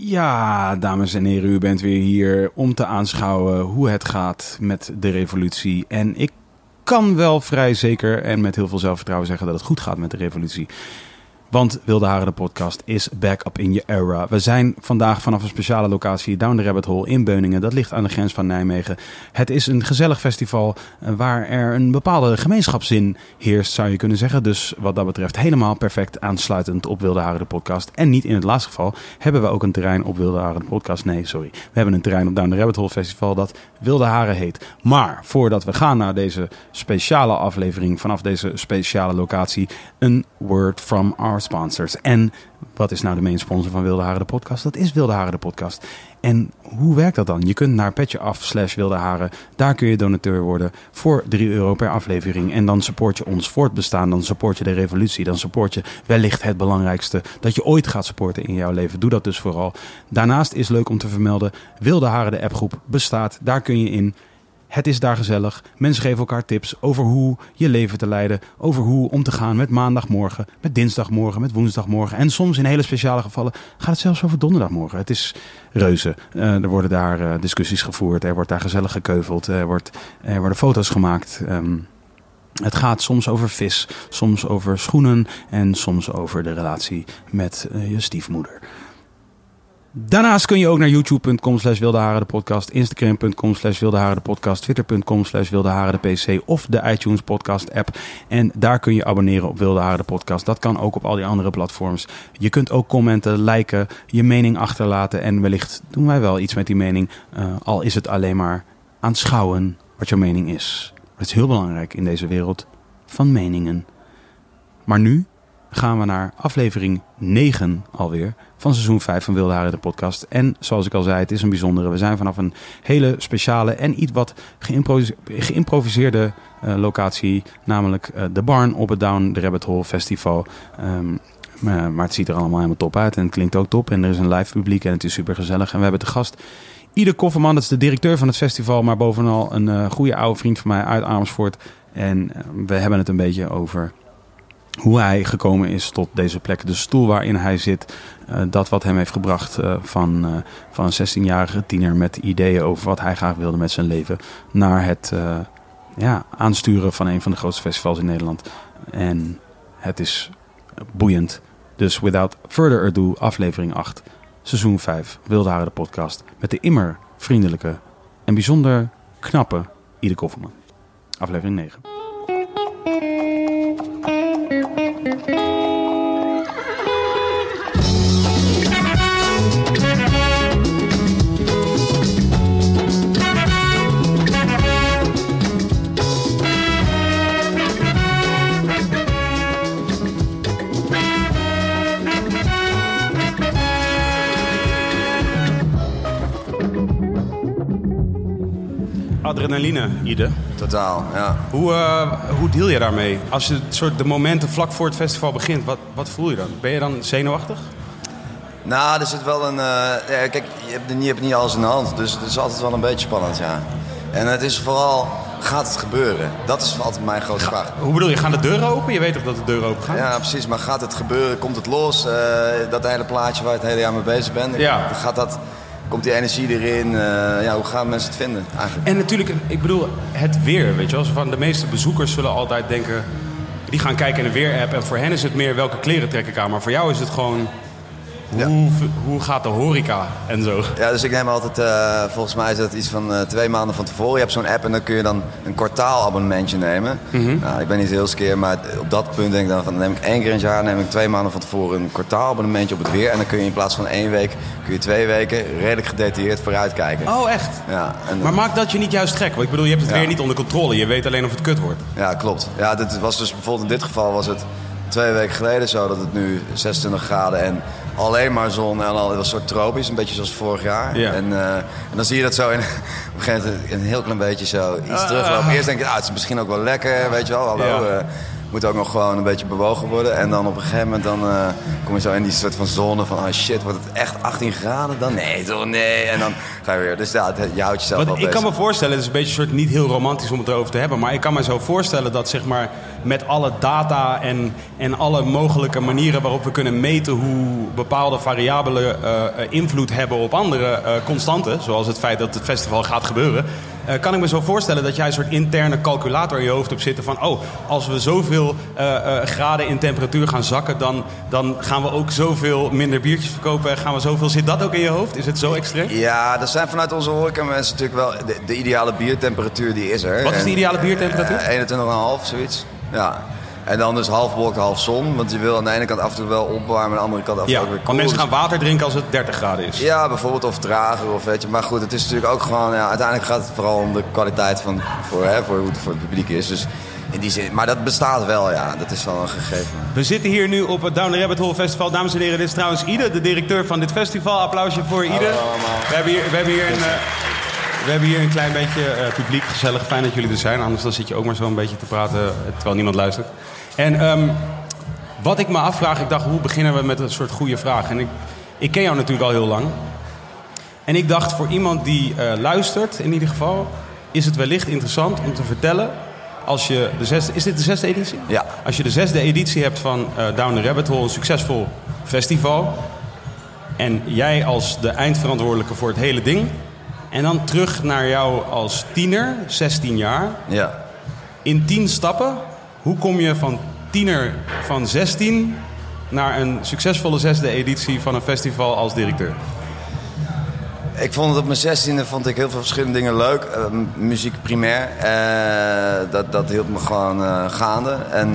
Ja, dames en heren, u bent weer hier om te aanschouwen hoe het gaat met de revolutie. En ik kan wel vrij zeker en met heel veel zelfvertrouwen zeggen dat het goed gaat met de revolutie. Want Wilde Haren, de podcast, is back up in your era. We zijn vandaag vanaf een speciale locatie Down the Rabbit Hole in Beuningen. Dat ligt aan de grens van Nijmegen. Het is een gezellig festival eh, waar er een bepaalde gemeenschapszin heerst, zou je kunnen zeggen. Dus wat dat betreft helemaal perfect aansluitend op Wilde Haren, de podcast. En niet in het laatste geval hebben we ook een terrein op Wilde Haren, de podcast. Nee, sorry. We hebben een terrein op Down the Rabbit Hole Festival dat Wilde Haren heet. Maar voordat we gaan naar deze speciale aflevering vanaf deze speciale locatie, een word from our sponsors. En wat is nou de main sponsor van Wilde Haren de podcast? Dat is Wilde Haren de podcast. En hoe werkt dat dan? Je kunt naar petje af slash Wilde Haren. Daar kun je donateur worden voor 3 euro per aflevering. En dan support je ons voortbestaan. Dan support je de revolutie. Dan support je wellicht het belangrijkste dat je ooit gaat supporten in jouw leven. Doe dat dus vooral. Daarnaast is leuk om te vermelden. Wilde Haren de appgroep bestaat. Daar kun je in het is daar gezellig. Mensen geven elkaar tips over hoe je leven te leiden. Over hoe om te gaan met maandagmorgen, met dinsdagmorgen, met woensdagmorgen. En soms in hele speciale gevallen gaat het zelfs over donderdagmorgen. Het is reuze. Uh, er worden daar uh, discussies gevoerd. Er wordt daar gezellig gekeuveld. Er, wordt, er worden foto's gemaakt. Um, het gaat soms over vis, soms over schoenen en soms over de relatie met uh, je stiefmoeder. Daarnaast kun je ook naar youtube.com slash de podcast, instagram.com slash de podcast, twitter.com slash de pc of de iTunes podcast app. En daar kun je abonneren op Wilde Haren de podcast. Dat kan ook op al die andere platforms. Je kunt ook commenten, liken, je mening achterlaten en wellicht doen wij wel iets met die mening. Uh, al is het alleen maar aanschouwen wat jouw mening is. Het is heel belangrijk in deze wereld van meningen. Maar nu gaan we naar aflevering 9 alweer van seizoen 5 van Wilde Haren de podcast. En zoals ik al zei, het is een bijzondere. We zijn vanaf een hele speciale en iets wat geïmproviseerde uh, locatie, namelijk uh, de Barn op het Down the Rabbit Hole Festival. Maar, maar het ziet er allemaal helemaal top uit en het klinkt ook top. En er is een live publiek en het is super gezellig. En we hebben te gast Ieder Kofferman, dat is de directeur van het festival, maar bovenal een goede oude vriend van mij uit Amersfoort. En we hebben het een beetje over hoe hij gekomen is tot deze plek. De stoel waarin hij zit, uh, dat wat hem heeft gebracht uh, van, uh, van een 16-jarige tiener met ideeën over wat hij graag wilde met zijn leven, naar het ja, aansturen van een van de grootste festivals in Nederland. En het is boeiend. Dus without further ado, aflevering 8, seizoen 5, Wilde Haren de podcast, met de immer vriendelijke en bijzonder knappe Ide Kofferman. Aflevering 9. Adrenaline, Ide. Totaal, ja. Hoe, uh, hoe deal je daarmee? Als je soort de momenten vlak voor het festival begint, wat, wat voel je dan? Ben je dan zenuwachtig? Nou, er zit wel een... Uh, ja, kijk, je hebt, je hebt niet alles in de hand. Dus het is altijd wel een beetje spannend, ja. En het is vooral, gaat het gebeuren? Dat is altijd mijn grote Ga, vraag. Hoe bedoel je, gaan de deuren open? Je weet toch dat de deuren open gaan? Ja, precies. Maar gaat het gebeuren? Komt het los? Uh, dat hele plaatje waar je het hele jaar mee bezig bent. Ja. Gaat dat komt die energie erin? Uh, ja, hoe gaan mensen het vinden eigenlijk? En natuurlijk, ik bedoel, het weer, weet je wel. Van de meeste bezoekers zullen altijd denken... die gaan kijken in een weer-app en voor hen is het meer welke kleren trek ik aan. Maar voor jou is het gewoon... Hoe, ja. hoe gaat de horeca en zo? Ja, dus ik neem altijd, uh, volgens mij is dat iets van uh, twee maanden van tevoren. Je hebt zo'n app en dan kun je dan een kwartaalabonnementje nemen. Mm -hmm. nou, ik ben niet heel skeer, maar op dat punt denk ik dan van... dan neem ik één keer in het jaar, neem ik twee maanden van tevoren een kwartaalabonnementje op het weer. En dan kun je in plaats van één week, kun je twee weken redelijk gedetailleerd vooruitkijken. Oh, echt? Ja. En, maar maakt dat je niet juist gek? Want ik bedoel, je hebt het Ja. weer niet onder controle. Je weet alleen of het kut wordt. ja, klopt. Ja, dit was dus bijvoorbeeld in dit geval was het twee weken geleden zo dat het nu 26 graden en alleen maar zon en al, een soort tropisch, een beetje zoals vorig jaar. Ja. En, eh, en dan zie je dat zo in, op een gegeven moment een heel klein beetje zo iets teruglopen. Eerst denk je, ah, het is misschien ook wel lekker, weet je wel. Hallo, Ja. eh, moet ook nog gewoon een beetje bewogen worden. En dan op een gegeven moment dan, eh, kom je zo in die soort van zone van... Oh shit, wordt het echt 18 graden dan? Nee, toch nee. En dan weer. Dus ja, je houdt jezelf wel ik kan me voorstellen, het is een beetje een soort niet heel romantisch om het erover te hebben, maar ik kan me zo voorstellen dat zeg maar met alle data en, en alle mogelijke manieren waarop we kunnen meten hoe bepaalde variabelen eh, eh, invloed hebben op andere eh, constanten, zoals het feit dat het festival gaat gebeuren, kan ik me zo voorstellen dat jij een soort interne calculator in je hoofd hebt zitten van oh, als we zoveel graden in temperatuur gaan zakken, dan, dan gaan we ook zoveel minder biertjes verkopen en gaan we zoveel. Zit dat ook in je hoofd? Is het zo extreem? Ja, er zijn vanuit onze horeca mensen natuurlijk wel... De, de ideale biertemperatuur die is er. Wat is de ideale biertemperatuur? eh, 21,5, zoiets. Ja. En dan dus half bewolkt, half zon. Want je wil aan de ene kant af en toe wel opwarmen... aan de andere kant af en toe Ja, ook weer want koel. mensen Dus- gaan water drinken als het 30 graden is. Ja, bijvoorbeeld of trager of weet je. Maar goed, het is natuurlijk ook gewoon... Ja, uiteindelijk gaat het vooral om de kwaliteit van, voor, hè, voor hoe het voor het publiek is. Dus in die zin... Maar dat bestaat wel, ja. Dat is wel een gegeven. We zitten hier nu op het Down the Rabbit Hole Festival. Dames en heren, dit is trouwens Ide, de directeur van dit festival. Applausje voor Ide. We hebben hier, we hebben hier een... eh, we hebben hier een klein beetje eh, publiek, gezellig, fijn dat jullie er zijn. Anders dan zit je ook maar zo een beetje te praten eh, terwijl niemand luistert. En ehm, wat ik me afvraag, ik dacht, hoe beginnen we met een soort goede vraag? En ik, ik ken jou natuurlijk al heel lang. En ik dacht, voor iemand die eh, luistert in ieder geval... is het wellicht interessant om te vertellen... als je de zesde... Is dit de zesde editie? Ja. Als je de zesde editie hebt van eh, Down the Rabbit Hole... een succesvol festival... en jij als de eindverantwoordelijke voor het hele ding... en dan terug naar jou als tiener, 16 jaar... Ja. in 10 stappen... hoe kom je van tiener van 16... naar een succesvolle zesde editie van een festival als directeur? Ik vond het op mijn zestiende vond ik heel veel verschillende dingen leuk. Eh, muziek primair. eh, dat, dat hield me gewoon eh, gaande. En,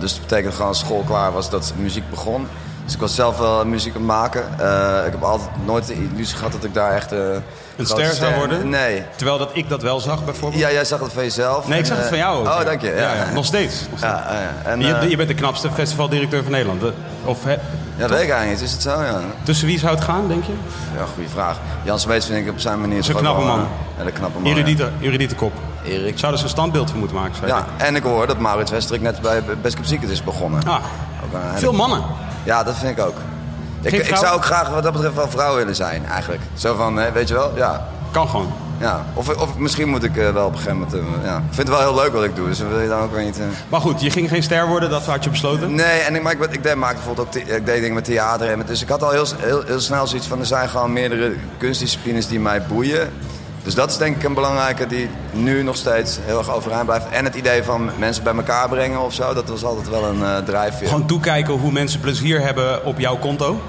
dus dat betekende gewoon als school klaar was dat muziek begon. Dus ik was zelf wel muziek aan het maken. Ik heb altijd nooit de illusie gehad dat ik daar echt... Een ster zou worden? Nee. Terwijl dat ik dat wel zag bijvoorbeeld. Ja, jij zag het van jezelf. Nee, ik En, zag het van jou ook. Oh, ja. dank je. Ja, Ja. Nog steeds. Nog steeds. Ja, ja. En, je, je bent de knapste festivaldirecteur van Nederland. Of hè, ja, dat weet ik eigenlijk niet. Is het zo? Ja, tussen wie zou het gaan, denk je? ja goede vraag. Jan Smeets vind ik op zijn manier... Is een ook knappe man. eh, Ja, een knappe man. ja. Erudiete, erudiete kop. Erik. Zouden ze een standbeeld voor moeten maken, Ja, ik. en ik hoor dat Maurits Westerik net bij Best Kept Secret is begonnen. Ah, hele- veel mannen. Ja, dat vind ik ook. Ik, ik zou ook graag wat dat betreft wel vrouw willen zijn, eigenlijk. Zo van, weet je wel? Ja. Kan gewoon. Ja. Of, of misschien moet ik eh, wel op een gegeven moment... eh, ja. Ik vind het wel heel leuk wat ik doe, dus wil je dan ook weer niet... eh. Maar goed, je ging geen ster worden, dat had je besloten. Nee, en ik, maar ik, ik deed, maakte bijvoorbeeld ook... Ik deed dingen met theater. En met, dus ik had al heel, heel, heel snel zoiets van... Er zijn gewoon meerdere kunstdisciplines die mij boeien. Dus dat is denk ik een belangrijke die nu nog steeds heel erg overeind blijft. En het idee van mensen bij elkaar brengen of zo. Dat was altijd wel een drijfveer. Gewoon toekijken hoe mensen plezier hebben op jouw konto.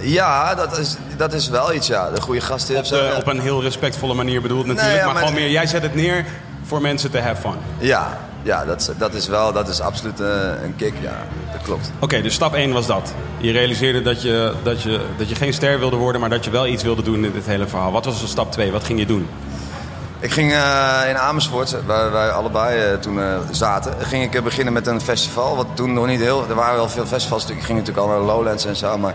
Ja, dat is, dat is wel iets, ja. De goede gasten Op, de, op een heel respectfole manier bedoeld natuurlijk. ja, maar, maar- gewoon meer, jij zet het neer voor mensen te have fun. Ja, ja dat, is, dat is wel, dat is absoluut eh, een kick, ja. Dat klopt. Oké, dus stap 1 was dat. Je realiseerde dat je, dat, je, dat je geen ster wilde worden, maar dat je wel iets wilde doen in dit hele verhaal. Wat was dan stap 2? Wat ging je doen? Ik ging eh, in Amersfoort, waar wij allebei eh, toen zaten, ging ik beginnen met een festival. Wat toen nog niet heel... Er waren wel veel festivals, ik ging natuurlijk al naar Lowlands en zo, maar...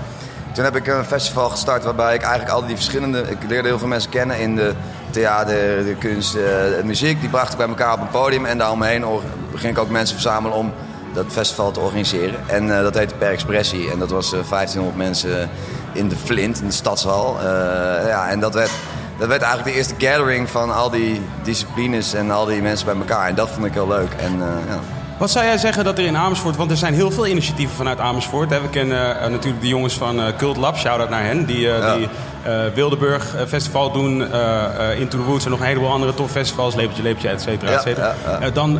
Toen heb ik een festival gestart waarbij ik eigenlijk al die verschillende... Ik leerde heel veel mensen kennen in de theater, de kunst, eh, de muziek. Die bracht ik bij elkaar op een podium en daaromheen ging ik ook mensen verzamelen om dat festival te organiseren. En eh, dat heette Per Expressie. En dat was eh, 1500 mensen in de Flint, in de stadshal. Ja, en dat werd, dat werd eigenlijk de eerste gathering van al die disciplines en al die mensen bij elkaar. En dat vond ik heel leuk. En, ja. Wat zou jij zeggen dat er in Amersfoort, want er zijn heel veel initiatieven vanuit Amersfoort. Hè? We kennen eh, natuurlijk de jongens van eh, Cult Lab, shout-out naar hen. Die, eh, Ja. die Wildeburg Festival doen, Into the Woods en nog een heleboel andere tof festivals. Lepeltje, Lepeltje, et cetera, et cetera. ja, dan,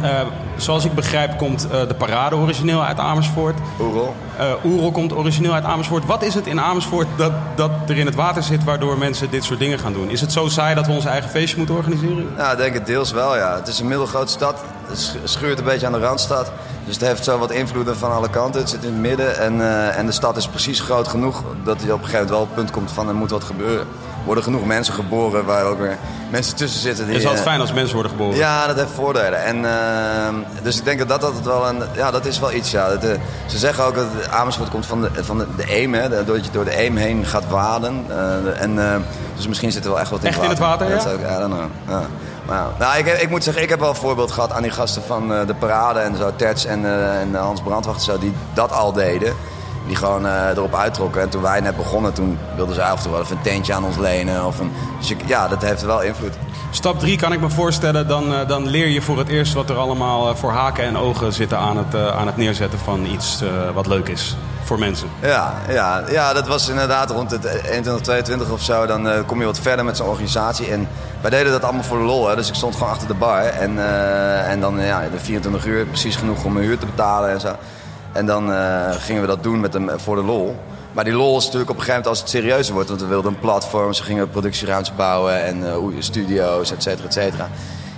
zoals ik begrijp, komt de Parade origineel uit Amersfoort. Oerol. Oerol komt origineel uit Amersfoort. Wat is het in Amersfoort dat, dat er in het water zit waardoor mensen dit soort dingen gaan doen? Is het zo saai dat we ons eigen feestje moeten organiseren? Nou, ik denk het deels wel, ja. Het is een middelgrote stad. Het sch- schuurt een beetje aan de randstad. Dus het heeft zo wat invloeden van alle kanten. Het zit in het midden en, eh, en de stad is precies groot genoeg... dat je op een gegeven moment wel op het punt komt van er moet wat gebeuren. worden genoeg mensen geboren waar ook weer mensen tussen zitten. Die, Het is altijd eh, fijn als mensen worden geboren. ja, dat heeft voordelen. En, ehm, dus ik denk dat dat altijd wel een... Ja, dat is wel iets, ja. Dat, eh, ze zeggen ook dat Amersfoort komt van de, van de, de Eem, hè. Dat je door de Eem heen gaat waden. Eh, en, eh, dus misschien zit er wel echt wat in Echt in het water, Dat ja? zou ik-. Ja. Maar, ja. Nou, ik, ik moet zeggen, ik heb wel een voorbeeld gehad aan die gasten van eh, de Parade en zo. Terts en, eh, en Hans Brandwacht zo, die dat al deden. Die gewoon eh, erop uittrokken. En toen wij net begonnen, toen wilden zij af en toe wel even een tentje aan ons lenen. Of een, dus ja, dat heeft wel invloed. Stap 3 kan ik me voorstellen, dan, dan leer je voor het eerst wat er allemaal voor haken en ogen zitten aan het, aan het neerzetten van iets wat leuk is voor mensen. Ja, ja, ja, dat was inderdaad rond het 21, 22 of zo. Dan eh, kom je wat verder met zo'n organisatie. En wij deden dat allemaal voor de lol. Hè. Dus ik stond gewoon achter de bar. En, eh, en dan ja, de 24 uur, precies genoeg om mijn huur te betalen en zo. En dan eh, gingen we dat doen met hem voor de lol. Maar die lol is natuurlijk op een gegeven moment als het serieuzer wordt. Want we wilden een platform, ze gingen productieruimtes bouwen en studio's, et cetera, et cetera.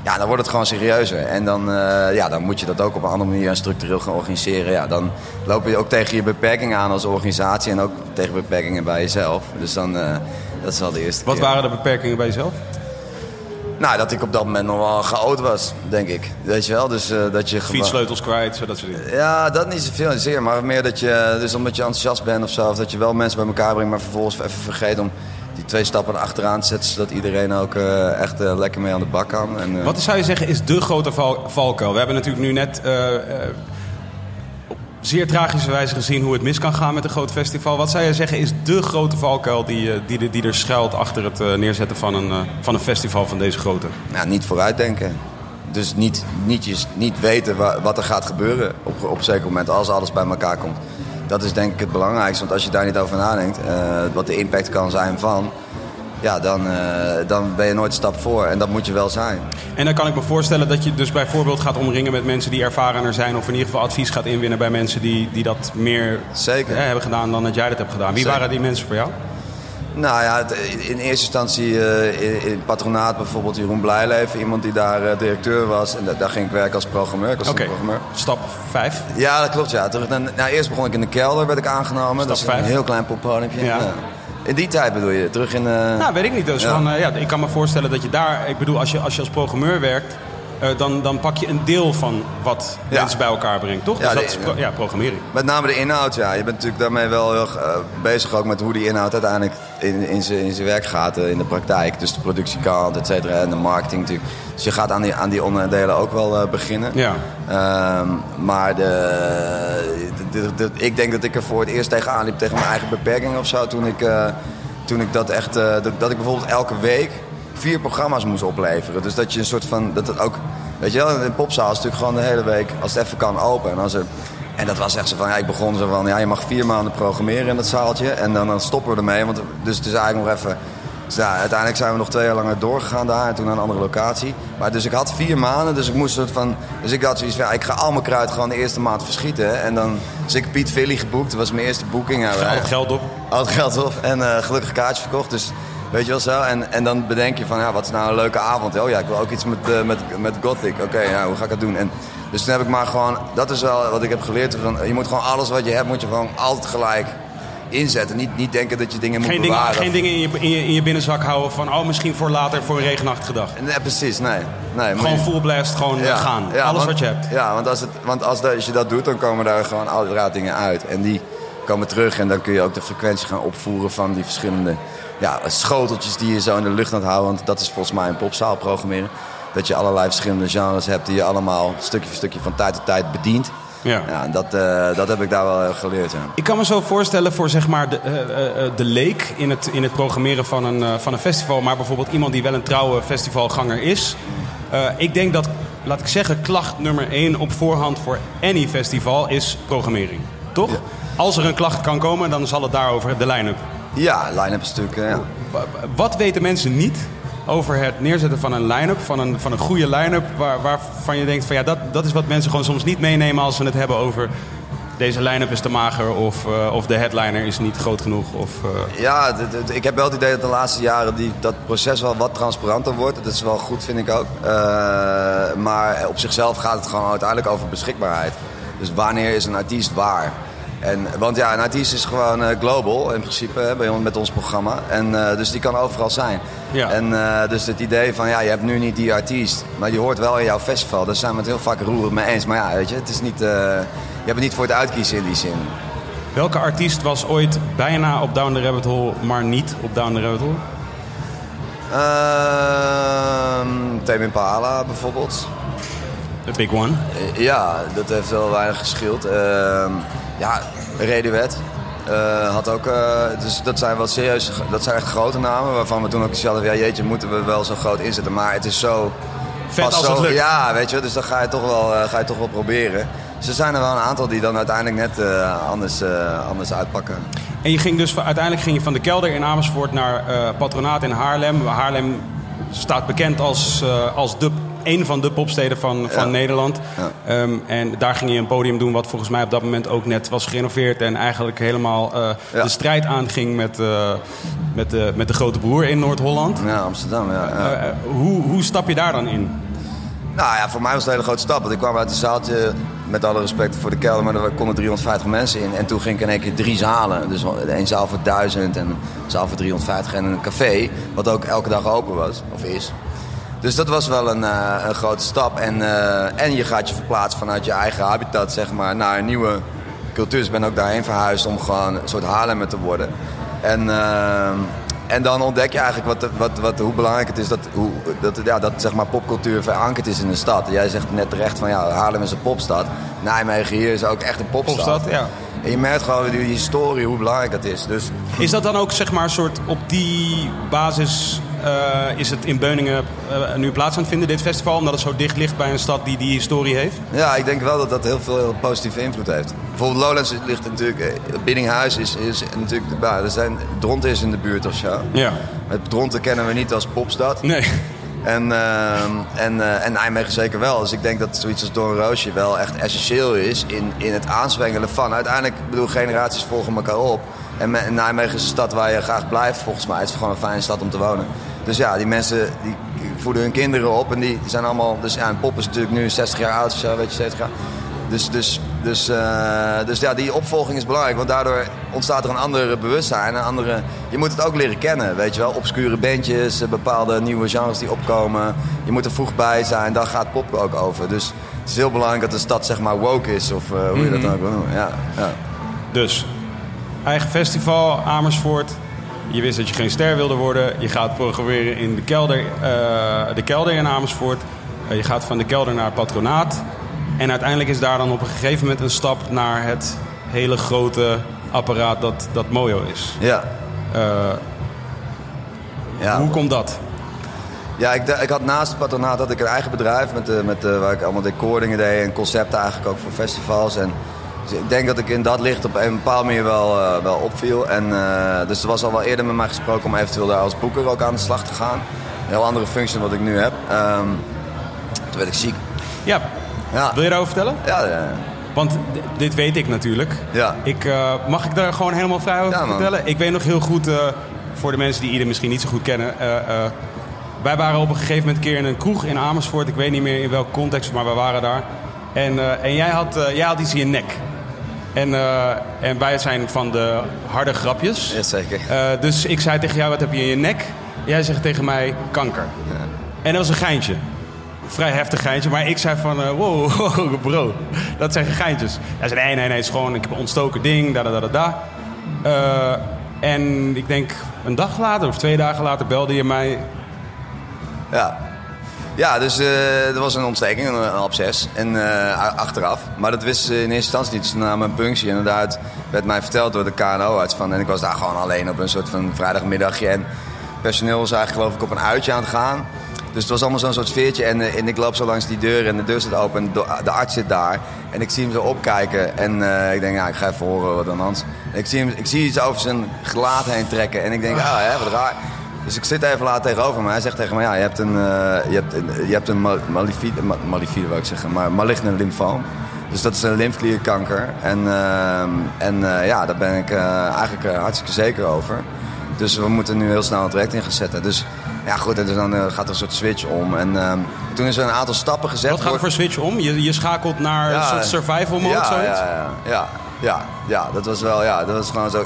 Ja, dan wordt het gewoon serieuzer. En dan, eh, ja, dan moet je dat ook op een andere manier en structureel gaan organiseren. Ja, dan loop je ook tegen je beperkingen aan als organisatie en ook tegen beperkingen bij jezelf. Dus dan, eh, dat is wel de eerste Wat keer. waren de beperkingen bij jezelf? Nou, dat ik op dat moment nog wel chaot was, denk ik. Weet je wel, dus eh, dat je gewoon... Fietssleutels kwijt, zo dat soort dingen. Ja, dat niet zoveel zeer, maar meer dat je, dus omdat je enthousiast bent of zo, of dat je wel mensen bij elkaar brengt, maar vervolgens even vergeet om twee stappen erachteraan te zetten, zodat iedereen ook eh, echt eh, lekker mee aan de bak kan. En, eh, Wat zou je zeggen is de grote val valkuil? We hebben natuurlijk nu net op zeer tragische wijze gezien hoe het mis kan gaan met een groot festival. Wat zou je zeggen is de grote valkuil die, die, er- die er schuilt achter het neerzetten van een, van een festival van deze grootte? nou, niet vooruitdenken. Dus niet, niet, niet weten wa- wat er gaat gebeuren op, op een zeker moment als alles bij elkaar komt. Dat is denk ik het belangrijkste, want als je daar niet over nadenkt, eh, wat de impact kan zijn van, ja, dan, eh, dan ben je nooit een stap voor en dat moet je wel zijn. En dan kan ik me voorstellen dat je dus bijvoorbeeld gaat omringen met mensen die ervarener zijn. Of in ieder geval advies gaat inwinnen bij mensen die, die dat meer Zeker. hebben gedaan dan dat jij dat hebt gedaan. Wie Zeker. waren die mensen voor jou? Nou ja, in eerste instantie eh, in, het patronaat bijvoorbeeld Jeroen Blijleven. Iemand die daar eh, directeur was. En da- daar ging ik werken als programmeur. Ik was Oké, programmeur. stap 5. Ja, dat klopt. Ja. Terug, nou, eerst begon ik in de kelder, werd ik aangenomen. dat is vijf. een heel klein poppodiumpje. Ja. In die tijd bedoel je? Terug in... eh, Nou, weet ik niet. Dus Ja. van, ja, ik kan me voorstellen dat je daar... Ik bedoel, als je als, je als programmeur werkt... eh, dan, dan pak je een deel van wat Ja. mensen bij elkaar brengt, toch? Ja, dus dat is pro- ja, programmering. Met name de inhoud, ja. Je bent natuurlijk daarmee wel heel eh, bezig ook met hoe die inhoud uiteindelijk in, in zijn werk gaat eh, in de praktijk. Dus de productiekant, et cetera, en de marketing natuurlijk. Dus je gaat aan die, aan die onderdelen ook wel beginnen. Ja. Ehm, maar de, de- de- de- ik denk dat ik er voor het eerst tegenaan liep tegen mijn eigen beperkingen of zo. Toen ik, toen ik dat echt, dat, dat ik bijvoorbeeld elke week vier programma's moest opleveren. Dus dat je een soort van, dat het ook, weet je wel, in popzaal is natuurlijk gewoon de hele week, als het even kan, open. En, als er, en dat was echt zo van, ja, ik begon zo van, ja, je mag vier maanden programmeren in dat zaaltje. En dan, dan stoppen we ermee, want dus het is eigenlijk nog even... Dus ja, uiteindelijk zijn we nog twee jaar langer doorgegaan daar en toen naar een andere locatie. Maar dus ik had vier maanden, dus ik moest soort van. Dus ik had zoiets van, ja, ik ga al mijn kruid gewoon de eerste maand verschieten. En dan, dus ik Piet Philly geboekt, dat was mijn eerste boeking. Al het geld op. al het geld op en eh, gelukkig kaartjes verkocht. Dus weet je wel zo. En, en dan bedenk je van, ja, wat is nou een leuke avond? Oh ja, ik wil ook iets met, eh, met, met Gothic. Oké, ja, hoe ga ik dat doen? En, dus toen heb ik maar gewoon, dat is wel wat ik heb geleerd. Van, je moet gewoon alles wat je hebt, moet je gewoon altijd gelijk inzetten. Niet, niet denken dat je dingen moet dingen, bewaren. geen dingen in, je, in, je, in je binnenzak houden van... oh, misschien voor later, voor een regenachtige dag. Nee, precies, nee. nee Gewoon je- full blast, gewoon gaan. Alles want, wat je hebt. Ja, want, als, het, want als, je dat doet, dan komen daar gewoon uiteraard dingen uit. En die komen terug en dan kun je ook de frequentie gaan opvoeren van die verschillende ja, schoteltjes die je zo in de lucht aan het houden. Want dat is volgens mij een popzaal programmeren. Dat je allerlei verschillende genres hebt die je allemaal stukje voor stukje van tijd tot tijd bedient. Ja. Ja, en dat, eh, dat heb ik daar wel geleerd. Ja. Ik kan me zo voorstellen voor zeg maar de, eh, eh, de leek in het, in het programmeren van een, van een festival, maar bijvoorbeeld iemand die wel een trouwe festivalganger is. Ik denk dat, laat ik zeggen, klacht nummer één op voorhand voor any festival is programmering. Toch? Als er een klacht kan komen, dan zal het daarover de line-up. Ja, line-up is natuurlijk... eh, ja. Wa- Wat weten mensen niet over het neerzetten van een line-up, van een, van een goede line-up, waar, waarvan je denkt van ja, dat, dat is wat mensen gewoon soms niet meenemen als ze het hebben over deze line-up is te mager of, eh, of de headliner is niet groot genoeg. Of, eh, Ja, ik heb wel het idee dat de laatste jaren die, dat proces wel wat transparanter wordt. Dat is wel goed, vind ik ook. Maar op zichzelf gaat het gewoon uiteindelijk over beschikbaarheid. Dus wanneer is een artiest waar? En, want ja, een artiest is gewoon eh, global in principe hè, bij ons, met ons programma. En, eh, dus die kan overal zijn. Ja. En eh, dus het idee van ja, je hebt nu niet die artiest, maar die hoort wel in jouw festival. Daar zijn we het heel vaak roerend mee eens. Maar ja, weet je, het is niet, je hebt het niet voor het uitkiezen in die zin. Welke artiest was ooit bijna op Down the Rabbit Hole, maar niet op Down the Rabbit Hole? Ehm Tame Impala bijvoorbeeld. The Big One. Ja, dat heeft wel weinig geschild. Ja, Radiohead eh, had ook... eh, dus dat zijn wel serieus... Dat zijn echt grote namen waarvan we toen ook zelf... Ja, jeetje, moeten we wel zo groot inzetten. Maar het is zo... Vet als zo, het lukt. Ja, weet je, dus dan ga je toch wel, eh, ga je toch wel proberen. Dus er zijn er wel een aantal die dan uiteindelijk net anders, anders uitpakken. En je ging dus uiteindelijk ging je van de kelder in Amersfoort naar Patronaat in Haarlem. Haarlem staat bekend als, als de, een van de popsteden van, van Ja. Nederland. Ja. Ehm, en daar ging je een podium doen wat volgens mij op dat moment ook net was gerenoveerd. En eigenlijk helemaal eh, Ja. de strijd aanging met, eh, met, de, met de grote broer in Noord-Holland. Ja, Amsterdam, ja. Eh, eh, hoe, hoe stap je daar dan in? Nou ja, voor mij was het een hele grote stap. Want ik kwam uit een zaaltje, met alle respect voor de kelder, maar er konden 350 mensen in. En toen ging ik in één keer drie zalen. Dus een zaal voor 1000 en een zaal voor 350 en een café, wat ook elke dag open was, of is. Dus dat was wel een, eh, een grote stap. En, eh, en je gaat je verplaatsen vanuit je eigen habitat, zeg maar, naar een nieuwe cultuur. Dus ik ben ook daarheen verhuisd om gewoon een soort Haarlemmer te worden. En, eh, en dan ontdek je eigenlijk wat, wat, wat, hoe belangrijk het is dat, hoe, dat, ja, dat zeg maar, popcultuur verankerd is in de stad. Jij zegt net terecht van ja, Haarlem is een popstad. Nijmegen hier is ook echt een popstad. Popstad, ja. En je merkt gewoon die historie, hoe belangrijk dat is. Dus Is dat dan ook zeg maar een soort op die basis is het in Beuningen eh, nu plaats aan het vinden, dit festival? Omdat het zo dicht ligt bij een stad die die historie heeft? Ja, ik denk wel dat dat heel veel heel positieve invloed heeft. Bijvoorbeeld Lowlands ligt natuurlijk... eh, Biddinghuis is, is natuurlijk... Ja, er zijn, Dronten is in de buurt of zo. Ja. Het Dronten kennen we niet als popstad. Nee. En, ehm, en, eh, en Nijmegen zeker wel. Dus ik denk dat zoiets als Don Roosje wel echt essentieel is in, in het aanzwengelen van. Uiteindelijk, ik bedoel, generaties volgen elkaar op. En, en Nijmegen is een stad waar je graag blijft, volgens mij. Het is gewoon een fijne stad om te wonen. Dus ja, die mensen die voeden hun kinderen op en die, zijn allemaal... Dus ja, en Pop is natuurlijk nu 60 jaar oud of zo, weet je, 70 jaar. Dus, dus, dus, eh, dus ja, die opvolging is belangrijk, want daardoor ontstaat er een andere bewustzijn. Een andere, je moet het ook leren kennen, weet je wel. Obscure bandjes, eh, bepaalde nieuwe genres die opkomen. Je moet er vroeg bij zijn, daar gaat pop ook over. Dus het is heel belangrijk dat de stad zeg maar woke is, of eh, hoe je dat dan ook wil noemen. Ja, ja. Dus, eigen festival, Amersfoort. Je wist dat je geen ster wilde worden. Je gaat programmeren in de kelder, eh, de kelder in Amersfoort. Eh, je gaat van de kelder naar het patronaat. En uiteindelijk is daar dan op een gegeven moment een stap naar het hele grote apparaat dat, dat Mojo is. ja. Eh, ja. Hoe komt dat? Ja, ik, ik had naast het patronaat had ik een eigen bedrijf met, met, waar ik allemaal decordingen deed en concepten eigenlijk ook voor festivals. En dus ik denk dat ik in dat licht op een bepaalde manier wel, eh, wel opviel. En, eh, dus er was al wel eerder met mij gesproken om eventueel daar als boeker ook aan de slag te gaan. Een heel andere functie dan wat ik nu heb. Ehm, toen werd ik ziek. Ja, Ja, wil je daarover vertellen? ja, ja. Want dit weet ik natuurlijk. Ja. Ik, eh, mag ik daar gewoon helemaal vrij over Ja, vertellen? Ik weet nog heel goed, voor de mensen die ieder misschien niet zo goed kennen. wij waren op een gegeven moment een keer in een kroeg in Amersfoort. Ik weet niet meer in welke context, maar we waren daar. En, en jij, had, jij had iets in je nek. En, eh, en wij zijn van de harde grapjes. Ja, zeker. Eh, dus ik zei tegen jou, wat heb je in je nek? Jij zegt tegen mij, kanker. En dat was een geintje. Vrij heftig geintje. Maar ik zei van, eh, wow, wow, bro, dat zijn geintjes. Hij zei, nee, nee, nee, het is gewoon ik heb een ontstoken ding, da, da, da, da, en ik denk een dag later of twee dagen later belde je mij. Ja. Ja, dus eh, er was een ontsteking, een, een. En eh, achteraf. Maar dat wisten ze in eerste instantie niet. Ze namen een punctie. Inderdaad werd mij verteld door de KNO-arts. Van, en ik was daar gewoon alleen op een soort van vrijdagmiddagje. En personeel was eigenlijk geloof ik op een uitje aan het gaan. Dus het was allemaal zo'n soort sfeertje. En, eh, en ik loop zo langs die deur en de deur staat open. En de, arts zit daar. En ik zie hem zo opkijken. En ik denk, ja, ik ga even horen wat is. En ik zie, hem, ik zie iets over zijn gelaat heen trekken. En ik denk, ah, wat raar. Dus ik zit even laat tegenover me. Hij zegt tegen me, ja, je hebt een, eh, je hebt je hebt een ma- malifide, ma- malifide wil ik zeggen, maar maligne lymfoom. Dus dat is een lymfklierkanker. En, ehm, en eh, ja, daar ben ik eh, eigenlijk eh, hartstikke zeker over. Dus we moeten nu heel snel het werk in gaan zetten. Dus ja, goed, en dus dan eh, gaat er een soort switch om. En toen is er een aantal stappen gezet. Wat gaat er voor switch om? Je, je schakelt naar een soort survival mode, ja, zoiets? Ja, ja, ja. Ja, ja, dat was wel, ja, dat was gewoon zo.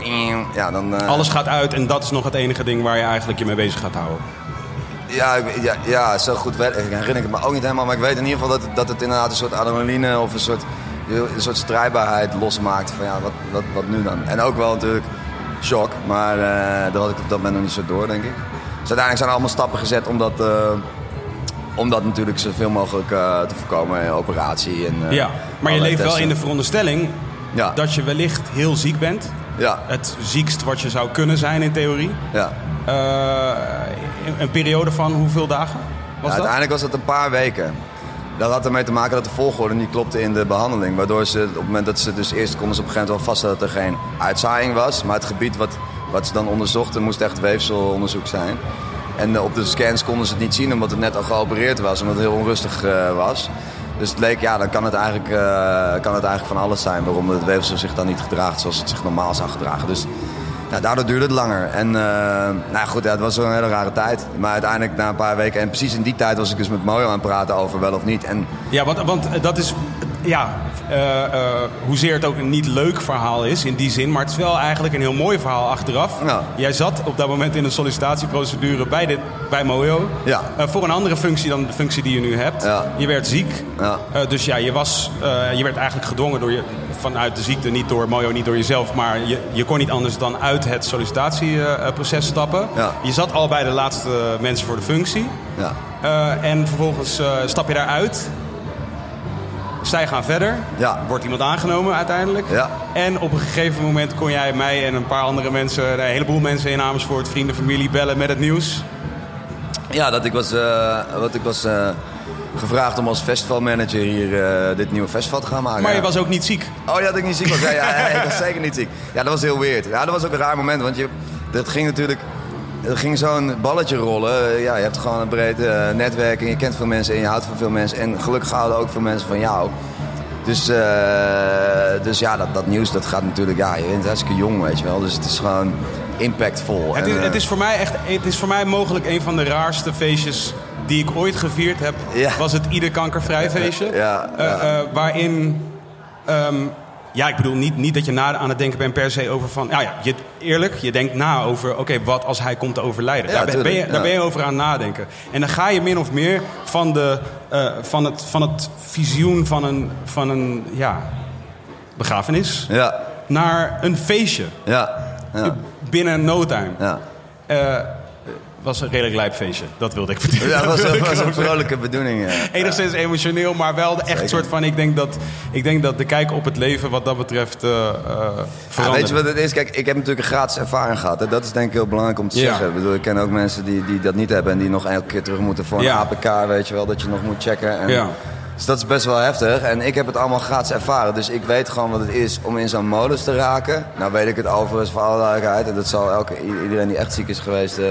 Ja, dan, eh, Alles gaat uit en dat is nog het enige ding waar je eigenlijk je mee bezig gaat houden. Ja, ja, ja, zo goed weet, ik herinner ik het me ook niet helemaal. Maar ik weet in ieder geval dat, dat het inderdaad een soort adrenaline of een soort, een soort strijdbaarheid losmaakt. Van ja, wat, wat, wat nu dan? En ook wel natuurlijk shock, maar eh dat had ik op dat moment nog niet zo door, denk ik. Dus uiteindelijk zijn er allemaal stappen gezet om dat, eh, om dat natuurlijk zoveel mogelijk te voorkomen. Operatie en Ja, maar je leeft wel in de veronderstelling Ja, dat je wellicht heel ziek bent. ja, Het ziekst wat je zou kunnen zijn in theorie. ja. Eh, een periode van hoeveel dagen was dat? uiteindelijk was het een paar weken. Dat had ermee te maken dat de volgorde niet klopte in de behandeling. Waardoor ze op het moment dat ze dus eerst konden ze op een gegeven moment wel vaststellen dat er geen uitzaaiing was. Maar het gebied wat, wat ze dan onderzochten moest echt weefselonderzoek zijn. En eh, op de scans konden ze het niet zien omdat het net al geopereerd was. Omdat het heel onrustig eh, was. Dus het leek, ja, dan kan het, eigenlijk, eh, kan het eigenlijk van alles zijn waarom het weefsel zich dan niet gedraagt zoals het zich normaal zou gedragen. Dus ja, daardoor duurde het langer. En eh, nou goed, ja, het was een hele rare tijd. Maar uiteindelijk na een paar weken, en precies in die tijd was ik dus met Mojo aan het praten over wel of niet. En Ja, want, want dat is, ja, eh, eh, hoezeer het ook een niet leuk verhaal is in die zin, maar het is wel eigenlijk een heel mooi verhaal achteraf. Ja. Jij zat op dat moment in een sollicitatieprocedure bij, dit, bij Mojo. Ja. Eh, voor een andere functie dan de functie die je nu hebt. Ja. Je werd ziek. Ja. Dus ja, je, was, je werd eigenlijk gedwongen door je, vanuit de ziekte, niet door Mojo, niet door jezelf, maar je, je kon niet anders dan uit het sollicitatieproces stappen. Je zat al bij de laatste mensen voor de functie. ja, en vervolgens stap je daaruit. Zij gaan verder. Ja. Wordt iemand aangenomen uiteindelijk. Ja. En op een gegeven moment kon jij mij en een paar andere mensen, een heleboel mensen in Amersfoort, vrienden, familie, bellen met het nieuws. ja dat ik was, eh, wat ik was eh, gevraagd om als festivalmanager hier eh, dit nieuwe festival te gaan maken. Maar je was ook niet ziek. Oh ja, dat ik niet ziek was. Ja, ja, ja, ik was zeker niet ziek. Ja, dat was heel weird. Ja, dat was ook een raar moment, want je, dat ging natuurlijk... Er ging zo'n balletje rollen. Ja, je hebt gewoon een breed eh, netwerk en je kent veel mensen en je houdt van veel mensen. En gelukkig houden ook veel mensen van jou. Dus, eh, dus ja, dat, dat nieuws dat gaat natuurlijk... Ja, je bent hartstikke jong, weet je wel. Dus het is gewoon impactvol. Het is, eh, het, is voor mij echt, het is voor mij mogelijk een van de raarste feestjes die ik ooit gevierd heb. Ja. Was het ieder kankervrij feestje. Ja, ja. waarin... ehm, ja, ik bedoel niet, niet dat je na aan het denken bent per se over van... Nou ja, je, eerlijk, je denkt na over... Oké, wat als hij komt te overlijden? Ja, daar, ben, ben je, daar ja. ben je over aan nadenken. En dan ga je min of meer van, de, eh, van, het, van het visioen van een, van een ja, begrafenis... Ja, naar een feestje ja, ja, binnen no time. ja. Eh, was een redelijk lijp feestje. Dat wilde ik vertellen. Ja, dat was, een- was een vrolijke bedoeling. Ja. Enigszins emotioneel, maar wel de echt Zeker. soort van... Ik denk, dat, ik denk dat de kijk op het leven wat dat betreft eh, Ja, verandert. weet je wat het is? Kijk, ik heb natuurlijk een gratis ervaring gehad. Hè. Dat is denk ik heel belangrijk om te Ja. zeggen. Ik, bedoel, ik ken ook mensen die, die dat niet hebben en die nog elke keer terug moeten voor een. APK, weet je wel, dat je nog moet checken. En, Ja. Dus dat is best wel heftig. En ik heb het allemaal gratis ervaren. Dus ik weet gewoon wat het is om in zo'n modus te raken. Nou weet ik het overigens voor alle duidelijkheid. En dat zal elke, iedereen die echt ziek is geweest... eh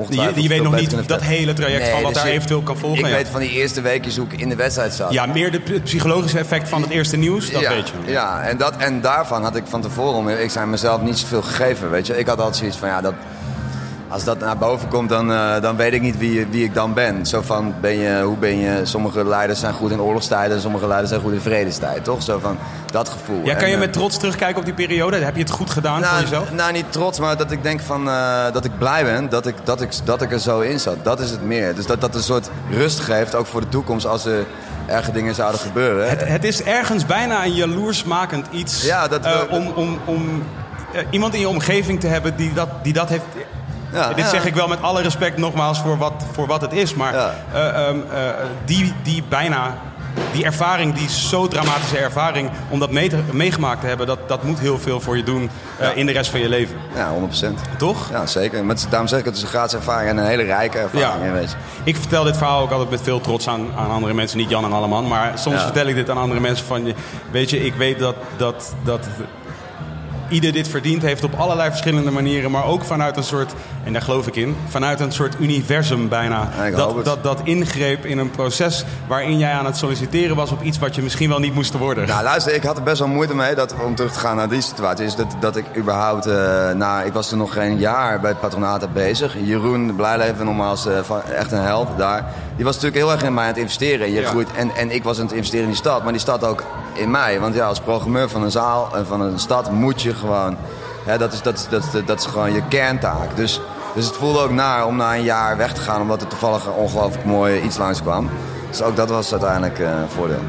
ongetwijfeld Je, je weet nog niet dat hele traject Nee, van wat dus daar je- eventueel kan volgen. Ik ja. weet van die eerste weekjes hoe ik in de wedstrijd zat. ja, meer de, het psychologische effect van het eerste nieuws, dat ja, weet je. Ja, en, dat, en daarvan had ik van tevoren, ik zijn mezelf niet zoveel gegeven, weet je. Ik had altijd zoiets van, ja, dat, als dat naar boven komt, dan, eh, dan weet ik niet wie, wie ik dan ben. Zo van, ben je, hoe ben je, sommige leiders zijn goed in oorlogstijden en sommige leiders zijn goed in vredestijd, toch? Zo van, dat gevoel. Ja, kan En, je eh, met trots terugkijken op die periode? Heb je het goed gedaan voor nou, jezelf? nou, niet trots, maar dat ik denk van, eh, dat ik blij ben dat ik, dat, ik, dat ik er zo in zat. Dat is het meer. Dus dat dat een soort rust geeft, ook voor de toekomst, als er erge dingen zouden gebeuren. Het, het is ergens bijna een jaloersmakend iets Ja, dat om, om, om iemand in je omgeving te hebben die dat, die dat heeft. Ja, Dit ja. zeg ik wel met alle respect nogmaals voor wat, voor wat het is, maar Ja. eh, ehm, eh, die, die bijna. Die ervaring, die zo dramatische ervaring, om dat mee te- meegemaakt te hebben, dat, dat moet heel veel voor je doen eh, in de rest van je leven. Ja, 100%. Toch? Ja, zeker. Is- daarom zeg ik, het is een gratis ervaring en een hele rijke ervaring. Ja. Weet je. Ik vertel dit verhaal ook altijd met veel trots aan, aan andere mensen. Niet Jan en Alleman, maar soms vertel ik dit aan andere mensen van... je- Weet je, ik weet dat, dat, dat ieder dit verdiend heeft op allerlei verschillende manieren. Maar ook vanuit een soort, en daar geloof ik in, vanuit een soort universum bijna. Dat, dat, dat ingreep in een proces waarin jij aan het solliciteren was op iets wat je misschien wel niet moest worden. Nou, luister, ik had er best wel moeite mee dat, om terug te gaan naar die situatie. Is dat, dat ik überhaupt, eh nou, ik was toen nog geen jaar bij het patronaat bezig. Jeroen Blijleven, nogmaals, eh, echt een held daar. Die was natuurlijk heel erg in mij aan het investeren. Je Ja. groeit, en, en ik was aan het investeren in die stad, maar die stad ook in mij. Want ja, als programmeur van een zaal en van een stad moet je gewoon... Hè, dat, is, dat, is, dat, is, dat is gewoon je kerntaak. Dus, dus het voelde ook naar om na een jaar weg te gaan... omdat er toevallig een ongelooflijk mooi iets langs kwam. Dus ook dat was uiteindelijk uh, een voordeel.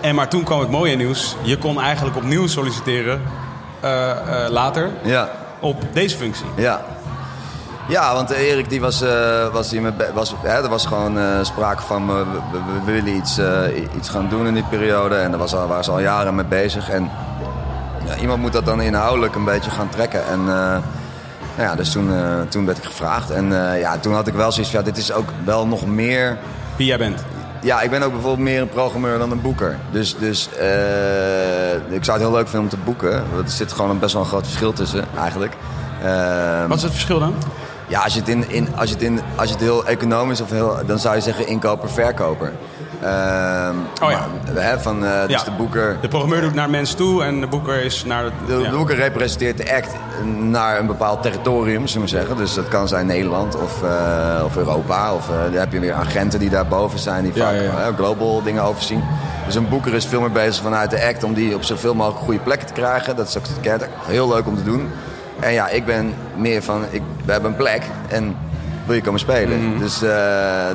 En maar toen kwam het mooie nieuws. Je kon eigenlijk opnieuw solliciteren uh, uh, later ja. op deze functie. Ja. Ja, want Erik die was, uh, was, met, was hè, er was gewoon uh, sprake van we, we, we willen iets, uh, iets gaan doen in die periode. En daar was al, waren ze al jaren mee bezig. En ja, iemand moet dat dan inhoudelijk een beetje gaan trekken. En nou ja, dus toen, toen werd ik gevraagd. En ja, toen had ik wel zoiets van, ja, dit is ook wel nog meer... Wie jij bent? Ja, ik ben ook bijvoorbeeld meer een programmeur dan een boeker. Dus, dus ik zou het heel leuk vinden om te boeken. Er zit gewoon een best wel een groot verschil tussen, eigenlijk. Wat is het verschil dan? Ja, als je het, in, in, als je het, in, als je het heel economisch of heel, dan zou je zeggen inkoper, verkoper. Uh, oh ja. Maar, hè, van, uh, dus ja. de boeker. De programmeur doet naar mensen toe en de boeker is naar. Het, de, ja. de boeker representeert de act naar een bepaald territorium, zullen we zeggen. Dus dat kan zijn Nederland of, uh, of Europa. Of dan heb je weer agenten die daarboven zijn, die vaak global dingen overzien. Dus een boeker is veel meer bezig vanuit de act om die op zoveel mogelijk goede plekken te krijgen. Dat is ook heel leuk om te doen. En ja, ik ben meer van, ik, we hebben een plek en wil je komen spelen. Mhm. dus, uh,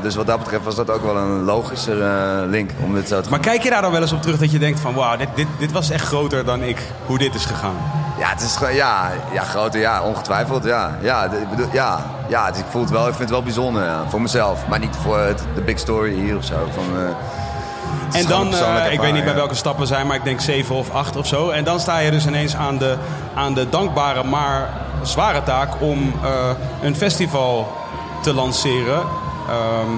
dus wat dat betreft was dat ook wel een logischer uh, link om dit zo te Maar kijk je daar dan wel eens op terug dat je denkt van... wauw, dit, dit, dit was echt groter dan ik, hoe dit is gegaan? Ja, het is ja, ja, groter, ja, ongetwijfeld, ja. Ja, ik bedoel, ja, ja ik voel het wel, ik vind het wel bijzonder, ja, voor mezelf. Maar niet voor het, de big story hier of zo. Van, uh, en dan, uh, ik weet niet bij welke stappen we zijn, maar ik denk zeven of acht of zo. En dan sta je dus ineens aan de, aan de dankbare, maar zware taak om uh, een festival te lanceren. Uh,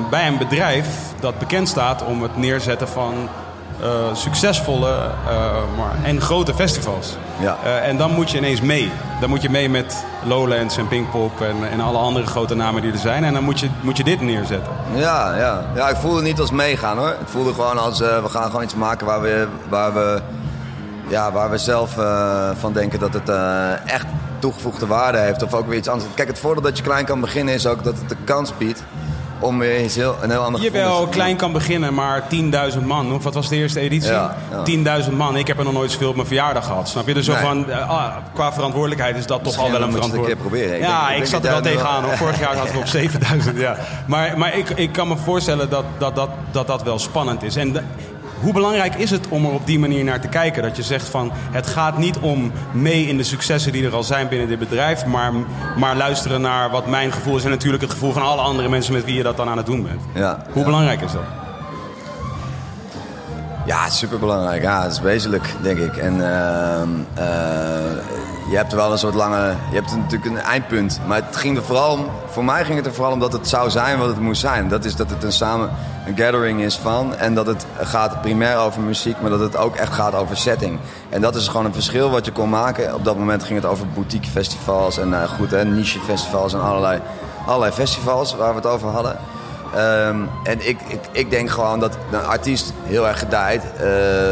bij een bedrijf dat bekend staat om het neerzetten van uh, succesvolle maar, en grote festivals. Ja. en dan moet je ineens mee. Dan moet je mee met Lowlands en Pinkpop en, en alle andere grote namen die er zijn. En dan moet je, moet je dit neerzetten. Ja, ja. ja, ik voelde het niet als meegaan hoor. Ik voelde gewoon als uh, we gaan gewoon iets maken waar we, waar we, ja, waar we zelf uh, van denken dat het uh, echt toegevoegde waarde heeft. Of ook weer iets anders. Kijk, het voordeel dat je klein kan beginnen is ook dat het de kans biedt om weer iets heel, een heel ander Je wel klein kan beginnen, maar 10.000 man. Of wat was de eerste editie? Ja, ja. 10.000 man. Ik heb er nog nooit zoveel op mijn verjaardag gehad. Snap je? Dus zo van, uh, ah, qua verantwoordelijkheid is dat Misschien toch al wel een een verantwoordelijkheid. keer proberen. Ik Ja, denk- ik, ik zat er wel tegenaan. hoor. Vorig jaar hadden we op 7000. Ja. Maar, maar ik, ik kan me voorstellen dat dat, dat, dat, dat wel spannend is. En hoe belangrijk is het om er op die manier naar te kijken? Dat je zegt van het gaat niet om mee in de successen die er al zijn binnen dit bedrijf, maar, maar luisteren naar wat mijn gevoel is en natuurlijk het gevoel van alle andere mensen met wie je dat dan aan het doen bent. Ja, Hoe ja. belangrijk is dat? Ja, superbelangrijk. Ja, het is wezenlijk, denk ik. En ehm, eh, je hebt wel een soort lange... Je hebt natuurlijk een eindpunt. Maar het ging er vooral om... Voor mij ging het er vooral om dat het zou zijn wat het moest zijn. Dat is dat het een samen een gathering is van. En dat het gaat primair over muziek, maar dat het ook echt gaat over setting. En dat is gewoon een verschil wat je kon maken. Op dat moment ging het over boutique festivals en eh, goed, hè, niche festivals en allerlei, allerlei festivals waar we het over hadden. Ehm, en ik, ik, ik denk gewoon dat een artiest heel erg gedijt eh,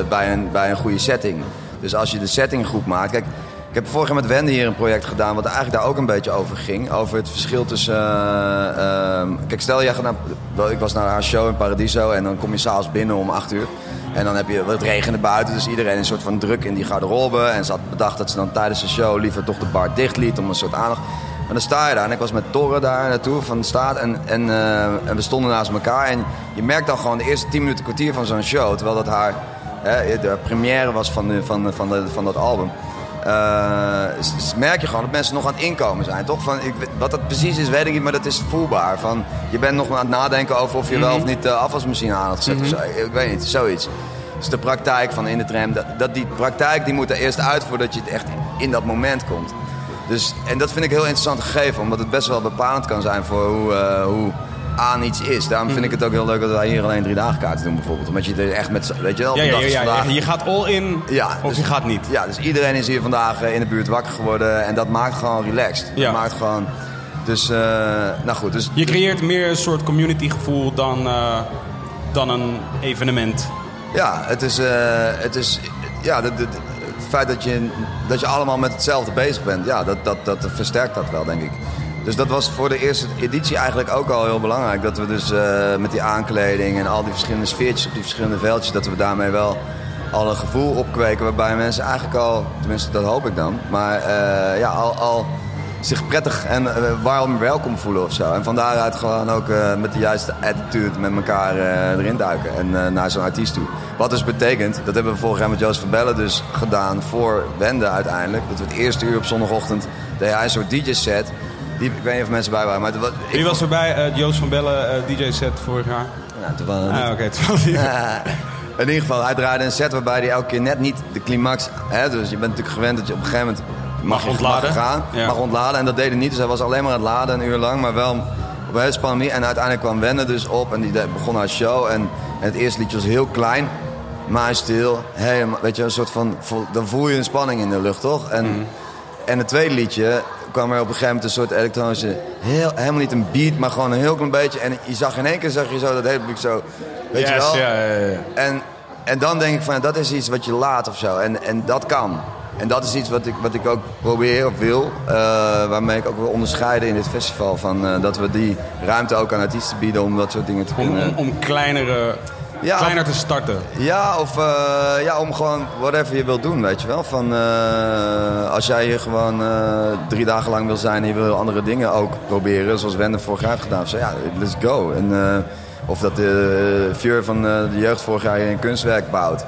bij, een, bij een goede setting. Dus als je de setting goed maakt. Kijk, ik heb vorig jaar met Wende hier een project gedaan, wat eigenlijk daar ook een beetje over ging. Over het verschil tussen. eh, ehm, kijk, stel jij gaat naar. Ik was naar haar show in Paradiso en dan kom je s'avonds binnen om 8 uur. En dan heb je. Het regende buiten, dus iedereen een soort van druk in die garderobe. En ze had bedacht dat ze dan tijdens de show liever toch de bar dicht liet om een soort aandacht. Maar dan sta je daar en ik was met Torre daar naartoe van de staat en, en, eh, en we stonden naast elkaar. En je merkt dan gewoon de eerste 10 minuten kwartier van zo'n show, terwijl dat haar hè, de première was van, van, van, van dat album. Eh, merk je gewoon dat mensen nog aan het inkomen zijn. Toch? Van, ik, wat dat precies is, weet ik niet, maar dat is voelbaar. Van, je bent nog aan het nadenken over of je wel of niet de afwasmachine aan had gezet. of zo. Ik weet niet, zoiets. Dus de praktijk van in de tram, dat, dat die praktijk die moet er eerst uit voordat je het echt in dat moment komt. Dus, en dat vind ik heel interessant gegeven, omdat het best wel bepalend kan zijn voor hoe, eh, hoe aan iets is. Daarom vind ik het ook heel leuk dat wij hier alleen drie dagen kaarten doen bijvoorbeeld. Omdat je er echt met, weet je wel, Ja, ja, vandaag ja, je- gaat all in Ja, of dus- je gaat niet. Ja, dus iedereen is hier vandaag eh, in de buurt wakker geworden en dat maakt gewoon relaxed. Ja. Dat maakt gewoon, dus, eh, nou goed. Dus, Je creëert meer een soort community gevoel dan, eh, dan een evenement. Ja, het is, het is ja, de, de- de- het feit dat je, dat je allemaal met hetzelfde bezig bent, ja, dat, dat, dat versterkt dat wel, denk ik. Dus dat was voor de eerste editie eigenlijk ook al heel belangrijk. Dat we dus eh, met die aankleding en al die verschillende sfeertjes op die verschillende veldjes, dat we daarmee wel al een gevoel opkweken waarbij mensen eigenlijk al, tenminste dat hoop ik dan, maar eh, ja, al, al zich prettig en eh, warm welkom voelen of zo. En van daaruit gewoon ook met de juiste attitude met elkaar erin duiken en naar zo'n artiest toe. Wat dus betekent, dat hebben we vorig jaar met Joost van Bellen dus gedaan voor Wende uiteindelijk. Dat we het eerste uur op zondagochtend deed hij een soort DJ-set. Die, ik weet niet of mensen bij waren, maar het Wie was erbij? Eh, Joost van Bellen, eh, DJ-set vorig jaar. Ja, we- Ah, oké. was in ieder geval, hij draaide een set waarbij hij elke keer net niet de climax... Hè, dus je bent natuurlijk gewend dat je op een gegeven moment mag, ontladen. mag gaan, Ja. mag ontladen. En dat deed hij niet, dus hij was alleen maar aan het laden een uur lang. Maar wel op een hele spannende manier. En uiteindelijk kwam Wende dus op en die begon haar show. En, en het eerste liedje was heel klein, maar stil. Helemaal, weet je, een soort van... Dan voel je een spanning in de lucht, toch? En, Mhm. en het tweede liedje kwam er op een gegeven moment een soort elektronische... Heel, helemaal niet een beat, maar gewoon een heel klein beetje. En je zag in één keer zag je zo dat hele publiek zo... Weet je wel? ja, ja, ja. En, en dan denk ik van, ja, dat is iets wat je laat of zo. En, en dat kan. En dat is iets wat ik, wat ik ook probeer of wil. eh, waarmee ik ook wil onderscheiden in dit festival. Van, eh, dat we die ruimte ook aan artiesten bieden om dat soort dingen te Om, kunnen... om, om kleinere, Ja, kleiner te starten. Ja, of eh, ja, om gewoon whatever je wilt doen, weet je wel. Van, eh, als jij hier gewoon eh, drie dagen lang wil zijn en je wil andere dingen ook proberen, zoals Wende vorig jaar heeft gedaan. Zo, ja, let's go. En, of dat de Fjeur van de jeugd vorig jaar een kunstwerk bouwt.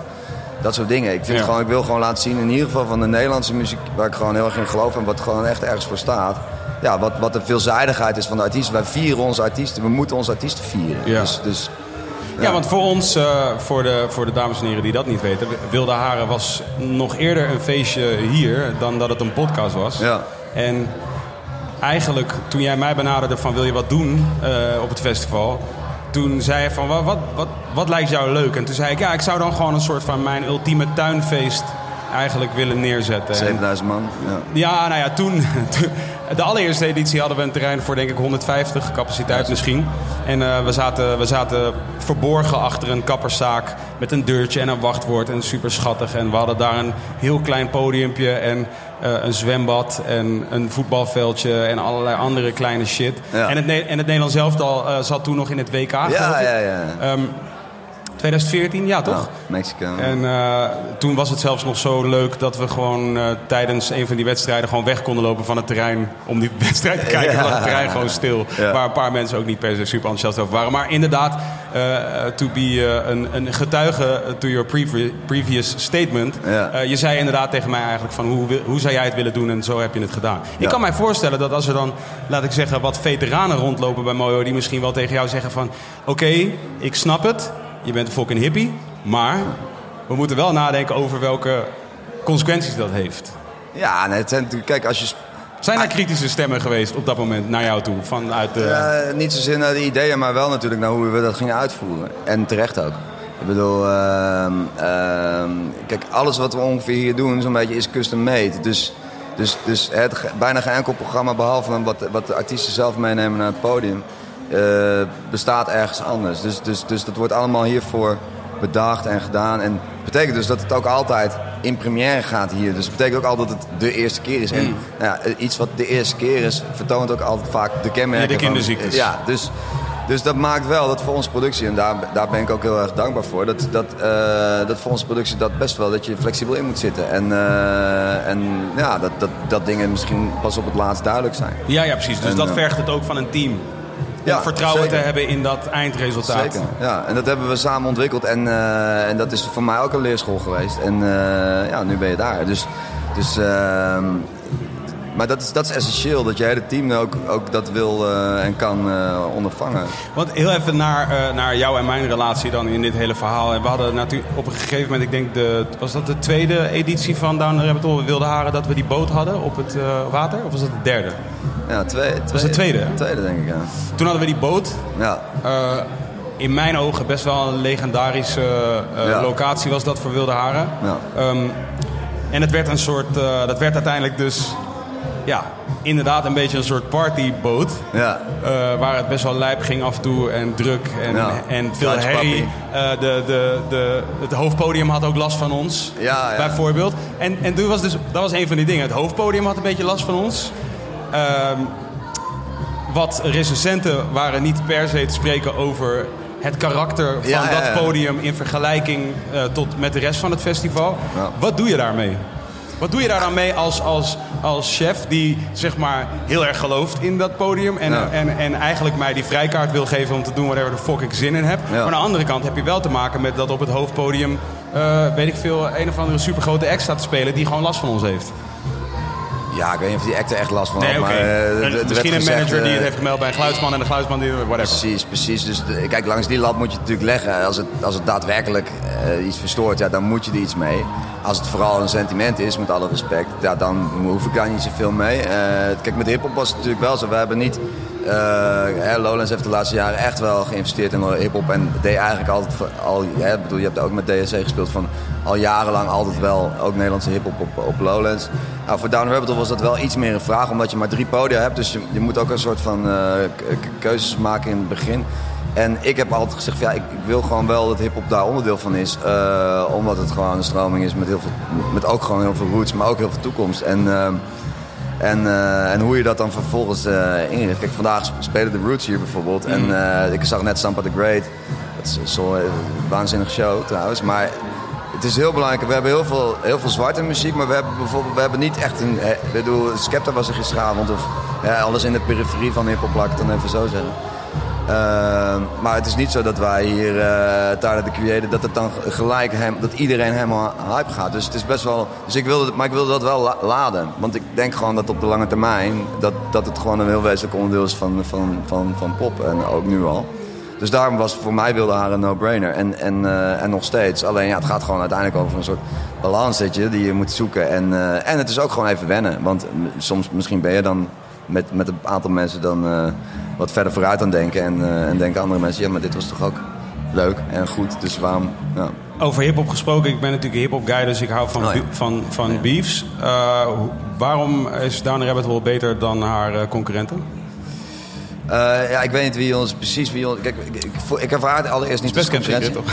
Dat soort dingen. Ik, vind Ja. gewoon, ik wil gewoon laten zien, in ieder geval van de Nederlandse muziek, waar ik gewoon heel erg in geloof en wat gewoon echt ergens voor staat. Ja, wat, wat de veelzijdigheid is van de artiesten. Wij vieren onze artiesten, we moeten onze artiesten vieren. Ja. Dus, dus Ja, want voor ons, eh, voor, de, voor de dames en heren die dat niet weten... Wilde Haren was nog eerder een feestje hier dan dat het een podcast was. Ja. En eigenlijk, toen jij mij benaderde van wil je wat doen eh, op het festival... Toen zei je van wat, wat, wat, wat lijkt jou leuk? En toen zei ik ja, ik zou dan gewoon een soort van mijn ultieme tuinfeest eigenlijk willen neerzetten. En- 7000 man. Ja. ja, nou ja, toen, toen- De allereerste editie hadden we een terrein voor denk ik 150 capaciteit misschien. En eh, we, zaten, we zaten verborgen achter een kapperszaak met een deurtje en een wachtwoord. En super schattig. En we hadden daar een heel klein podiumpje en eh, een zwembad en een voetbalveldje en allerlei andere kleine shit. Ja. En, het, en het Nederlands elftal eh zat toen nog in het WK. Ja, ja, ja. Ehm, 2014, ja toch? Mexico. En eh, toen was het zelfs nog zo leuk dat we gewoon eh, tijdens een van die wedstrijden gewoon weg konden lopen van het terrein om die wedstrijd te kijken. Ja. lag het terrein gewoon stil. Ja. Waar een paar mensen ook niet per se super enthousiast over waren. Maar inderdaad, eh, to be een, een getuige to your previ- previous statement. Ja. Je zei inderdaad tegen mij eigenlijk van hoe, hoe zou jij het willen doen en zo heb je het gedaan. Ik kan mij voorstellen dat als er dan, laat ik zeggen, wat veteranen rondlopen bij Mojo die misschien wel tegen jou zeggen van oké, ik snap het, je bent een fucking hippie, maar we moeten wel nadenken over welke consequenties dat heeft. Ja, nee, het zijn natuurlijk, kijk, als je... Zijn er kritische stemmen geweest op dat moment naar jou toe? Vanuit de... Eh, niet zozeer naar de ideeën, maar wel natuurlijk naar hoe we dat gingen uitvoeren. En terecht ook. Ik bedoel, ehm, ehm, kijk, alles wat we ongeveer hier doen, zo'n beetje is custom made. Dus, dus, dus het, bijna geen enkel programma, behalve wat, wat de artiesten zelf meenemen naar het podium, eh, bestaat ergens anders. Dus, dus, dus dat wordt allemaal hiervoor bedacht en gedaan. En dat betekent dus dat het ook altijd in première gaat hier. Dus dat betekent ook altijd dat het de eerste keer is. En Mm. nou ja, iets wat de eerste keer is, vertoont ook altijd vaak de kenmerken. Ja, de van- kinderziektes. ja, dus, dus dat maakt wel dat voor onze productie, en daar, daar ben ik ook heel erg dankbaar voor, dat, dat, eh, dat voor onze productie dat best wel dat je flexibel in moet zitten. En, eh, en ja, dat, dat, dat dingen misschien pas op het laatst duidelijk zijn. Ja, ja, precies. Dus En, dat eh, vergt het ook van een team. Ja, vertrouwen zeker. te hebben in dat eindresultaat. Zeker. Ja, en dat hebben we samen ontwikkeld. En, eh, en dat is voor mij ook een leerschool geweest. En eh, ja, nu ben je daar. Dus, dus, ehm, maar dat is, dat is essentieel, dat je hele team ook, ook dat wil eh, en kan eh, ondervangen. Want heel even naar, eh, naar jou en mijn relatie dan in dit hele verhaal. En We hadden natuurlijk op een gegeven moment, ik denk, de, was dat de tweede editie van Down the Rabbit Hole, Wilde Haren, dat we die boot hadden op het water? Of was dat de derde? Ja, twee, twee, was de tweede? Tweede, denk ik, ja. Toen hadden we die boot. Ja, in mijn ogen best wel een legendarische Ja. locatie was dat voor Wilde Haren. Ja. Ehm, en het werd een soort, dat werd uiteindelijk dus, ja, inderdaad een beetje een soort partyboot. ja. Eh, waar het best wel lijp ging af en toe en druk en, Ja. en veel herrie. Eh, de, de, de, het hoofdpodium had ook last van ons, Ja, ja. bijvoorbeeld. En, en toen was dus, dat was een van die dingen. Het hoofdpodium had een beetje last van ons. Ehm, wat recensenten waren niet per se te spreken over het karakter van dat podium in vergelijking eh, tot met de rest van het festival. Wat doe je daarmee? Wat doe je daar dan mee als, als, als chef die zeg maar heel erg gelooft in dat podium en, Ja. en, en eigenlijk mij die vrijkaart wil geven om te doen whatever de fuck ik zin in heb. Ja. Maar aan de andere kant heb je wel te maken met dat op het hoofdpodium, eh, weet ik veel, een of andere supergrote act staat te spelen die gewoon last van ons heeft. Ja, ik weet niet of die act er echt last van had. Nee, maar, eh, werd Misschien een gezegd, manager die eh, het heeft gemeld bij een geluidsman en de geluidsman die whatever. Precies, precies. Dus kijk, langs die lat moet je het natuurlijk leggen. Als het, als het daadwerkelijk eh, iets verstoort, ja, dan moet je er iets mee. Als het vooral een sentiment is, met alle respect, ja, dan hoef ik daar niet zoveel mee. Eh, kijk, met hip-hop was het natuurlijk wel zo. We hebben niet. Eh, Lowlands heeft de laatste jaren echt wel geïnvesteerd in hip-hop. En deed eigenlijk altijd. Al, hè, bedoel, je hebt ook met DSC gespeeld van al jarenlang altijd wel ook Nederlandse hip-hop op, op Lowlands. Nou, voor Down Rabbit was dat wel iets meer een vraag, omdat je maar drie podia hebt. Dus je, moet ook een soort van eh, keuzes maken in het begin. En ik heb altijd gezegd, van, ja, ik, ik wil gewoon wel dat hip-hop daar onderdeel van is. eh, omdat het gewoon een stroming is met, heel veel, met ook gewoon heel veel roots, maar ook heel veel toekomst. En, ehm, en, eh, en hoe je dat dan vervolgens eh inricht. Kijk, vandaag sp- spelen de Roots hier bijvoorbeeld. En eh, ik zag net Sampa the Great. Dat is zo'n eh, waanzinnige show trouwens. Maar het is heel belangrijk. We hebben heel veel, heel veel zwarte muziek. Maar we hebben bijvoorbeeld we hebben niet echt een... Ik bedoel, Skepta was er gisteravond. Of ja, alles in de periferie van hiphop, laat ik het dan even zo zeggen. Ehm, maar het is niet zo dat wij hier eh Tyler de Creator, dat het dan gelijk hem, dat iedereen helemaal hype gaat. Dus het is best wel. Dus ik wilde, maar ik wilde dat wel la- laden. Want ik denk gewoon dat op de lange termijn dat, dat het gewoon een heel wezenlijk onderdeel is van, van, van, van pop. En ook nu al. Dus daarom was voor mij wilde haar een no-brainer. En, en, eh, en nog steeds. Alleen ja, het gaat gewoon uiteindelijk over een soort balans die je moet zoeken. En, eh, en het is ook gewoon even wennen. Want soms misschien ben je dan met, met een aantal mensen dan wat verder vooruit aan denken. En, eh, en denken andere mensen, ja, maar dit was toch ook leuk en goed. Dus waarom? Ja. Over hip-hop gesproken, ik ben natuurlijk hip-hop guy, dus ik hou van, Oh ja. van, van beefs. Eh, waarom is Down Rabbit Hole beter dan haar eh, concurrenten? Eh, ja, ik weet niet wie ons precies wie ons. Kijk, ik, ik, ik, ervaar het allereerst niet Best concurrentie.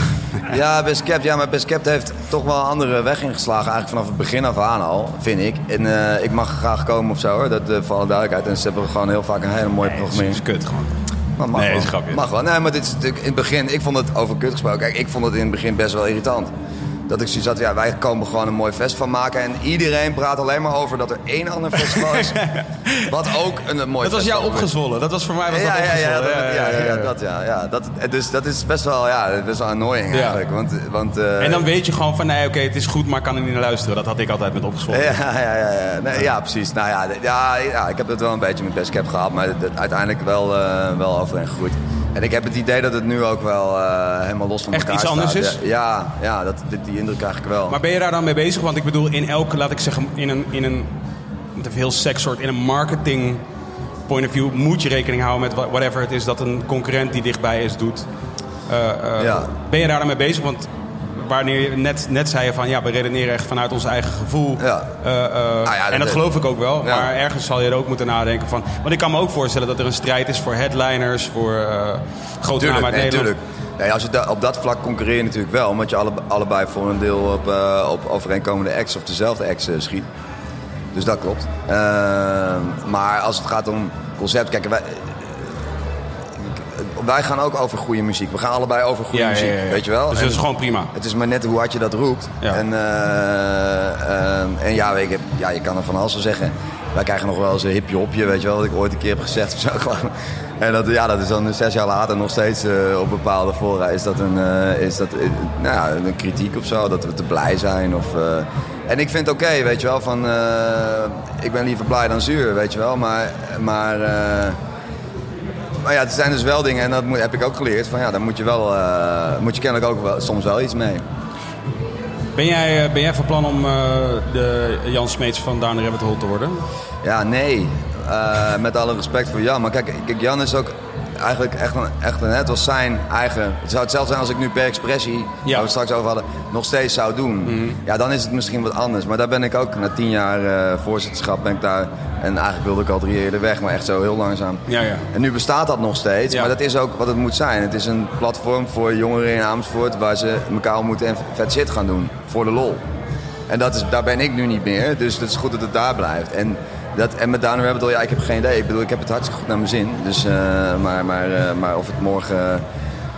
Ja, Best Kept, ja, maar Best heeft toch wel een andere weg ingeslagen. Eigenlijk vanaf het begin af aan al, vind ik. En eh, ik mag graag komen of zo hoor, dat uh, voor alle duidelijkheid. En ze hebben gewoon heel vaak een hele mooie Dat programmering. is kut gewoon. Maar mag Nee, wel. is. Mag wel. Nee, maar dit is natuurlijk in het begin. Ik vond het over kut gesproken. Kijk, ik vond het in het begin best wel irritant. Dat ik zoiets had, ja, wij komen gewoon een mooi festival maken. En iedereen praat alleen maar over dat er één ander festival is. wat ook een, een mooi Dat was jou is. opgezwollen. Dat was voor mij was dat Ja, ja, ja, opgezwollen. dat, ja, ja, ja, dat, ja, ja. Dat, dus dat is best wel, ja, best wel annoying Ja. eigenlijk. Want, want, eh, En dan weet je gewoon van, nee, oké, het is goed, maar ik kan er niet naar luisteren. Dat had ik altijd met opgezwollen. Ja, ja, ja, ja. Nee, ja, precies. Nou ja, ja, ja, ik heb het wel een beetje met Best Cap gehad, maar dat- uiteindelijk wel, eh wel overeen gegroeid. En ik heb het idee dat het nu ook wel eh, helemaal los van Echt elkaar iets anders staat. is? Ja, ja, dat, die, die indruk krijg ik wel. Maar ben je daar dan mee bezig? Want ik bedoel, in elke, laat ik zeggen, in een, in een met een heel sekssoort, in een marketing point of view moet je rekening houden met whatever het is dat een concurrent die dichtbij is doet. Eh, eh, Ja. Ben je daar dan mee bezig? Want wanneer je net, net zei je van ja, we redeneren echt vanuit ons eigen gevoel. Ja. Eh, eh, ja, en dat geloof ik ook wel. Ja. Maar ergens zal je er ook moeten nadenken van. Want ik kan me ook voorstellen dat er een strijd is voor headliners, voor eh grote namen uit nee, Nederland. tuurlijk. Nee, als je da- op dat vlak concurreer je natuurlijk wel, omdat je alle, allebei voor een deel op, op overeenkomende acts of dezelfde acts schiet. Dus dat klopt. Ehm, maar als het gaat om concept, kijk, wij, wij gaan ook over goede muziek. We gaan allebei over goede Ja, muziek, weet je wel. Dus dat is gewoon prima. Het is maar net hoe hard je dat roept. En, eh, ehm, en ja, weet je, ja, je kan er van alles van zeggen. Wij krijgen nog wel eens een hipje hopje, weet je wel, wat ik ooit een keer heb gezegd of zo. gewoon. En dat, ja, dat is dan zes jaar later nog steeds eh, op bepaalde fora is dat, een, eh, is dat eh, nou ja, een kritiek of zo, dat we te blij zijn. Of, eh, en ik vind het oké, weet je wel, van eh, ik ben liever blij dan zuur, weet je wel. Maar, maar, eh, maar ja, het zijn dus wel dingen, en dat moet, heb ik ook geleerd, van ja, daar moet je, wel, eh, moet je kennelijk ook wel, soms wel iets mee. Ben jij, eh, ben jij van plan om eh, de Jan Smeets van Down Rabbit Hole te worden? Ja, nee. Met alle respect voor Jan. Maar kijk, kijk Jan is ook eigenlijk echt een, echt een... Het was zijn eigen... Het zou hetzelfde zijn als ik nu per expressie, waar we het straks over hadden, nog steeds zou doen. Ja, dan is het misschien wat anders. Maar daar ben ik ook, na tien jaar eh, voorzitterschap, ben ik daar... En eigenlijk wilde ik al drie eerder weg, maar echt zo heel langzaam. Ja, ja. En nu bestaat dat nog steeds, Ja. maar dat is ook wat het moet zijn. Het is een platform voor jongeren in Amersfoort waar ze elkaar ontmoeten en vet shit gaan doen. Voor de lol. En dat is, daar ben ik nu niet meer, dus het is goed dat het daar blijft. En, dat, en met Down Rabbit Hole, ja, ik heb geen idee. Ik bedoel, ik heb het hartstikke goed naar mijn zin. Dus, eh, maar, maar, eh, maar of het morgen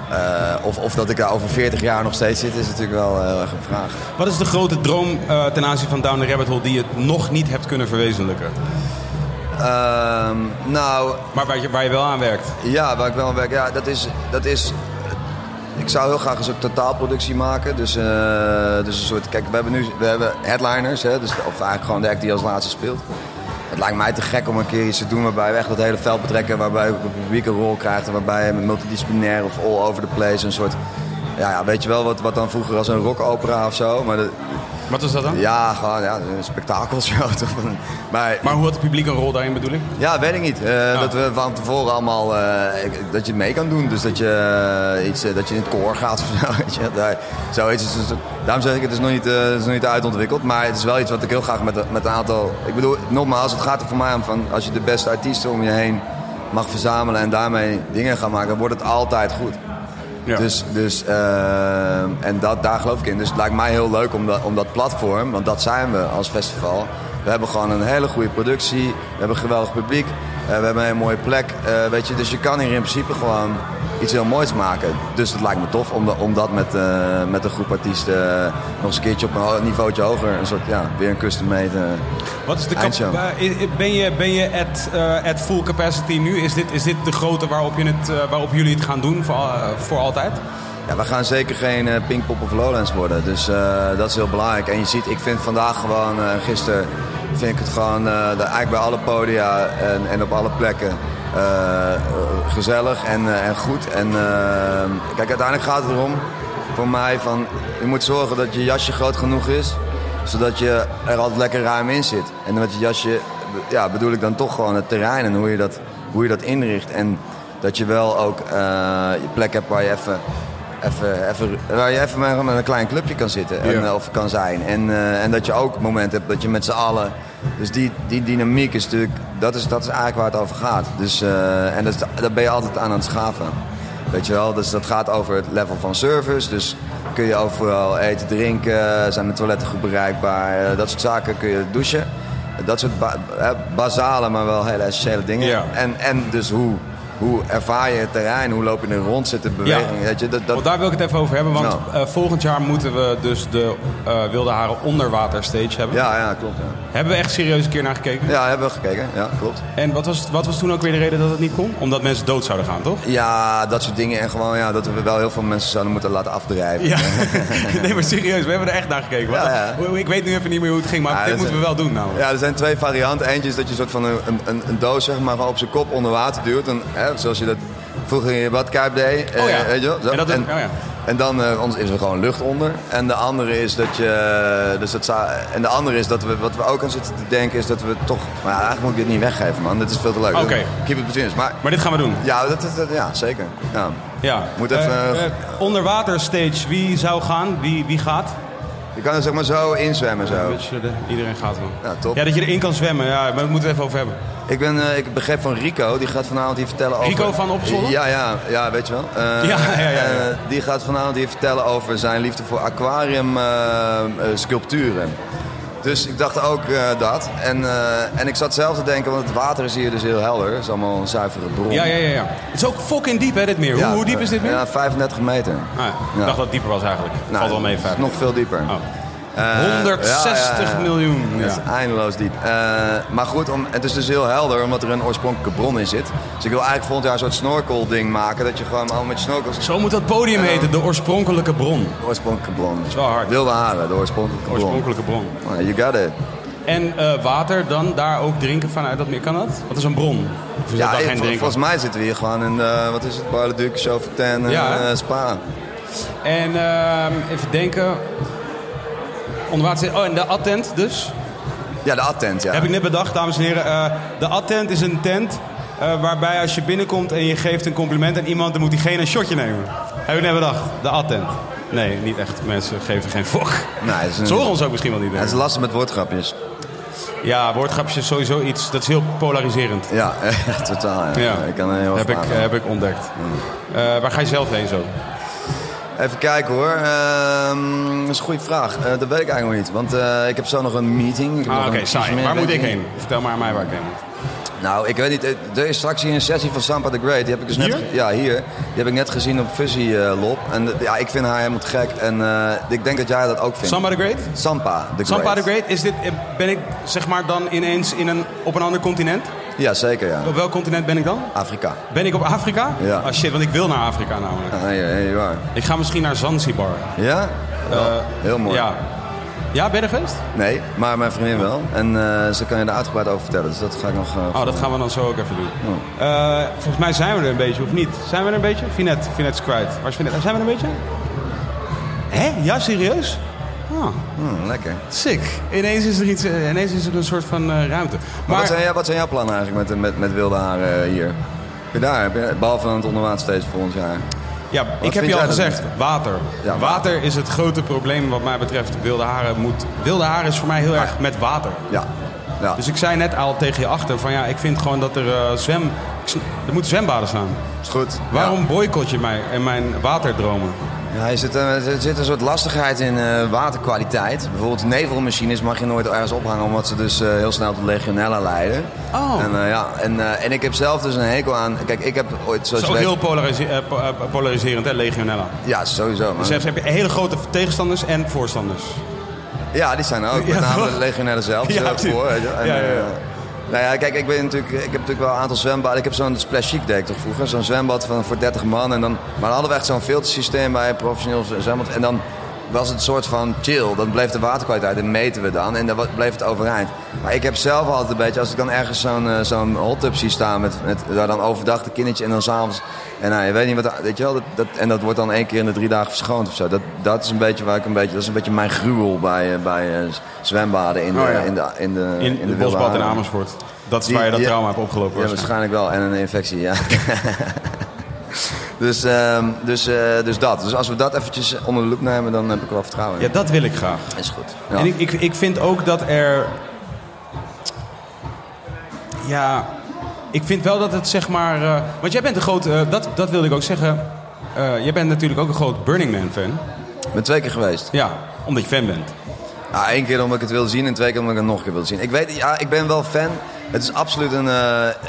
eh, of, of dat ik daar over 40 jaar nog steeds zit, is natuurlijk wel heel erg een vraag. Wat is de grote droom ten aanzien van Down the Rabbit Hole die je nog niet hebt kunnen verwezenlijken? Ehm, nou, Maar waar je, waar je wel aan werkt. Ja, waar ik wel aan werk, ja, dat is, dat is... Ik zou heel graag een soort totaalproductie maken. Dus, dus een soort... Kijk, we hebben nu we hebben headliners, hè, dus, of eigenlijk gewoon de act die als laatste speelt. Het lijkt mij te gek om een keer iets te doen waarbij we echt dat hele veld betrekken. Waarbij publiek een rol krijgt. En waarbij je multidisciplinair of all over the place een soort... Ja, weet je wel, wat, wat dan vroeger als een rockopera of zo. Maar de- Wat is dat dan? ja, gewoon ja, een spektakelshow. Maar Maar hoe had het publiek een rol daarin bedoel ik? ja, weet ik niet. Eh, Dat we van tevoren allemaal eh, dat je mee kan doen. Dus dat je eh, iets dat je in het koor gaat of zo. Weet je. Daar, zoiets is dus, daarom zeg ik het is nog niet, het is nog niet uitontwikkeld. Maar het is wel iets wat ik heel graag met, met een aantal. Ik bedoel, nogmaals, het gaat er voor mij om van als je de beste artiesten om je heen mag verzamelen en daarmee dingen gaat maken, wordt het altijd goed. Dus, dus eh, en dat, daar geloof ik in. Dus het lijkt mij heel leuk om dat, om dat platform, want dat zijn we als festival. We hebben gewoon een hele goede productie, we hebben een geweldig publiek, eh, we hebben een hele mooie plek. eh, weet je, dus je kan hier in principe gewoon iets heel moois maken. Dus het lijkt me tof om, dat- om dat met, eh, met een groep artiesten eh, nog eens een keertje op een niveautje hoger, een soort, ja, weer een custom made. eh. Wat is de Eindshow. i- ben je, ben je at, at full capacity nu? Is dit, is dit de grootte waarop, je het, waarop jullie het gaan doen voor, voor altijd? Ja, we gaan zeker geen eh, Pinkpop of Lowlands worden. Dus dat is heel belangrijk. En je ziet, ik vind vandaag gewoon, gisteren, vind ik het gewoon eigenlijk bij alle podia en, en op alle plekken gezellig en, eh, en goed. En eh, kijk, uiteindelijk gaat het erom, voor mij, van je moet zorgen dat je jasje groot genoeg is, zodat je er altijd lekker ruim in zit. En met je jasje, ja, bedoel ik dan toch gewoon het terrein en hoe je dat, hoe je dat inricht. En dat je wel ook eh, je plek hebt waar je even Even, even, waar je even met een klein clubje kan zitten en, Ja. of kan zijn. En, eh, en dat je ook momenten hebt dat je met z'n allen. Dus die, die dynamiek is natuurlijk. Dat is, dat is eigenlijk waar het over gaat. Dus, eh, en dat, ben je altijd aan aan het schaven. Weet je wel? Dus dat gaat over het level van service. Dus kun je overal eten, drinken. Zijn de toiletten goed bereikbaar? eh, dat soort zaken kun je douchen. Dat soort ba- basale, maar wel hele essentiële dingen. Ja. En, en dus hoe, hoe ervaar je het terrein? Hoe loop je er rond? Zit de beweging? Weet je, dat, dat, Want daar wil ik het even over hebben. Want Nou. eh, volgend jaar moeten we dus de eh, Wilde Haren onderwater stage hebben. Ja, ja, klopt. Ja. Hebben we echt serieus een keer naar gekeken? Ja, hebben we gekeken. Ja, klopt. En wat was, wat was toen ook weer de reden dat het niet kon? Omdat mensen dood zouden gaan, toch? Ja, dat soort dingen. En gewoon ja, dat we wel heel veel mensen zouden moeten laten afdrijven. Ja, nee, maar serieus, we hebben er echt naar gekeken. Ja, ja. Ik weet nu even niet meer hoe het ging, maar Ja, dit moeten we wel doen nou. Ja, er zijn twee varianten. Eentje is dat je een soort van een, een, een doos zeg maar, op zijn kop onder water duwt. En, hè, zoals je dat vroeger in je badkuip deed. eh, Oh ja. weet je wel, zo. En dat- en, oh ja. en dan eh, anders is er gewoon lucht onder. En de andere is dat je. Dus dat, en de andere is dat we. Wat we ook aan zitten te denken is dat we toch. Maar ja, eigenlijk moet ik dit niet weggeven, man. Dit is veel te leuk. Oké. Keep it between us. Maar Maar dit gaan we doen. ja, dat, dat, dat- ja zeker. Ja. Ja. Moet Moet even- onderwater stage, wie zou gaan? Wie, wie gaat? Je kan er zeg maar zo inzwemmen. Zo. Eh, de- iedereen gaat wel. Ja, top. Ja, dat je erin kan zwemmen. Ja, maar we moeten het even over hebben. Ik, ben, eh, ik begreep van Rico, die gaat vanavond hier vertellen over... Rico van Opzolder? Ja, ja, ja, weet je wel. Eh, Ja, ja, ja, ja. die gaat vanavond hier vertellen over zijn liefde voor aquarium sculpturen. Dus ik dacht ook eh, dat. En, eh, en ik zat zelf te denken, want het water is hier dus heel helder. Het is allemaal een zuivere bron. Ja, ja, ja. ja. Het is ook fucking diep, hè, dit meer. Hoe, Ja, hoe diep is dit meer? Ja, 35 meter. Ah, ja. Ik dacht dat het dieper was eigenlijk. Valt wel mee, het is vijf. nog veel dieper. Oh. Eh, 160 ja, ja, ja. miljoen. Dat is eindeloos diep. Eh, maar goed, om, het is dus heel helder omdat er een oorspronkelijke bron in zit. Dus ik wil eigenlijk volgend jaar een soort snorkelding maken. Dat je gewoon al met je snorkels... Zo moet dat podium heten, de oorspronkelijke bron. De oorspronkelijke bron. Dat is wel hard. Wilde haren, de oorspronkelijke bron. Oorspronkelijke bron. Oh, you got it. En eh, water dan daar ook drinken vanuit dat meer? Kan dat? Wat is een bron? Of is Ja, dat geen vol- drinken? volgens mij zitten we hier gewoon in, eh, wat is het, Bar-le-Duc, Chauvetin, en Ja, eh, Spa. En ehm, even denken. Onderwater. Oh, en de attent dus. Ja, de attent, ja. Heb ik net bedacht, dames en heren. Eh, de attent is een tent eh, waarbij als je binnenkomt en je geeft een compliment aan iemand, dan moet diegene een shotje nemen. Heb ik net bedacht. De attent. Nee, niet echt. Mensen geven geen fok. Nee, een- horen ons ook misschien wel niet. Het is lastig met woordgrapjes. Ja, woordgrapjes is sowieso iets. Dat is heel polariserend. Ja, totaal. Ja. Ja. Ik kan er heel heb ik, heb ik ontdekt. Eh, waar ga je zelf heen zo? Even kijken hoor. Ehm, dat is een goede vraag. Eh, dat weet ik eigenlijk nog niet. Want eh, ik heb zo nog een meeting. Ah, oké, saai. Waar moet ik heen? Vertel maar aan mij waar ik heen moet. Nou, ik weet niet. eh, Er is straks hier een sessie van Sampa the Great. Die heb ik dus net. Hier? Ja, hier. Die heb ik net gezien op Fuzzy Lop. En ja, ik vind haar helemaal te gek. En ik denk dat jij dat ook vindt. Samba the Great? Sampa the Great. Sampa the Great, is dit, ben ik zeg maar dan ineens in een, op een ander continent? Ja, zeker ja. Op welk continent ben ik dan? Afrika. Ben ik op Afrika? Ja. Ah shit, want ik wil naar Afrika namelijk. Ah, ja, ja, waar. Ik ga misschien naar Zanzibar. Ja? Eh, heel mooi. Ja. Ja, ben je er geweest? Nee, maar mijn vriendin wel. En eh, ze kan je er uitgebreid over vertellen. Dus dat ga ik nog... eh, Oh, dat gaan we dan zo ook even doen. Eh, volgens mij zijn we er een beetje, of niet? Zijn we er een beetje? Finet, Finet is kwijt. Waar is Finet? Zijn we er een beetje? Hè? Ja, serieus? Ah, hmm, lekker. sick. Ineens is er, iets, eh, ineens is er een soort van eh, ruimte. Maar Maar, wat, zijn, wat zijn jouw plannen eigenlijk met, met, met wilde haren eh, hier? Daar? Heb je, behalve aan het onderwaterstage volgend jaar. ja, ik heb je al gezegd, water. Ja, water is het grote probleem wat mij betreft. Wilde haren moet... Wilde haren is voor mij heel erg met water. Ja. ja. Dus ik zei net al tegen je achter van ja, ik vind gewoon dat er eh, zwem... Er moeten zwembaden staan. is goed. Waarom boycott je mij en mijn waterdromen? Er, zit, een- er zit een soort lastigheid in eh, waterkwaliteit. Bijvoorbeeld nevelmachines mag je nooit ergens ophangen... omdat ze dus eh, heel snel tot legionella leiden. Oh. En, eh, ja, en, eh, en ik heb zelf dus een hekel aan... Kijk, ik heb ooit... Dat Zoals is ook weet, heel polarise- eh, po- eh, polariserend, hè, legionella. Ja, sowieso. man. Dus heb je hele grote tegenstanders en voorstanders. Ja, die zijn er ook. Ja, Met name de legionellen zelf. Ja, voor. En, Ja, ja, ja. Nou ja, kijk, ik, ben natuurlijk, ik heb natuurlijk wel een aantal zwembaden. Ik heb zo'n Splash Chic toch vroeger. Zo'n zwembad van, voor 30 man. En dan, maar dan hadden we echt zo'n filtersysteem bij een professioneel zwembad. En dan was het een soort van chill. Dan bleef de waterkwaliteit, en meten we dan. En dan bleef het overeind. Maar ik heb zelf altijd een beetje, als ik dan ergens zo'n eh, zo'n hot tub zie staan... Met, met daar dan overdag de kindertje en dan s'avonds... En nou, je weet niet wat, weet je wel, dat, dat, en dat wordt dan één keer in de drie dagen verschoond of zo. Dat, dat is een beetje waar ik een beetje, dat is een beetje mijn gruwel bij, eh, bij eh, zwembaden in de, Oh ja. in de, in de, In, in de wilde bosbad in. Amersfoort. Dat is Die- waar je dat trauma hebt opgelopen. Ja, waarschijnlijk. wel. En een infectie, ja. dus, ehm, dus, eh, dus dat. Dus als we dat eventjes onder de loep nemen, dan heb ik wel vertrouwen in. Ja, dat wil ik graag. is goed. Ja. En ik, ik, ik vind ook dat er... Ja, ik vind wel dat het zeg maar... eh, want jij bent een groot... eh, dat, dat wilde ik ook zeggen. Eh, jij bent natuurlijk ook een groot Burning Man fan. Ik ben twee keer geweest. Ja, omdat je fan bent. Ja, Eén keer omdat ik het wilde zien en twee keer omdat ik het nog een keer wilde zien. Ik weet, ja, ik ben wel fan. Het is absoluut een,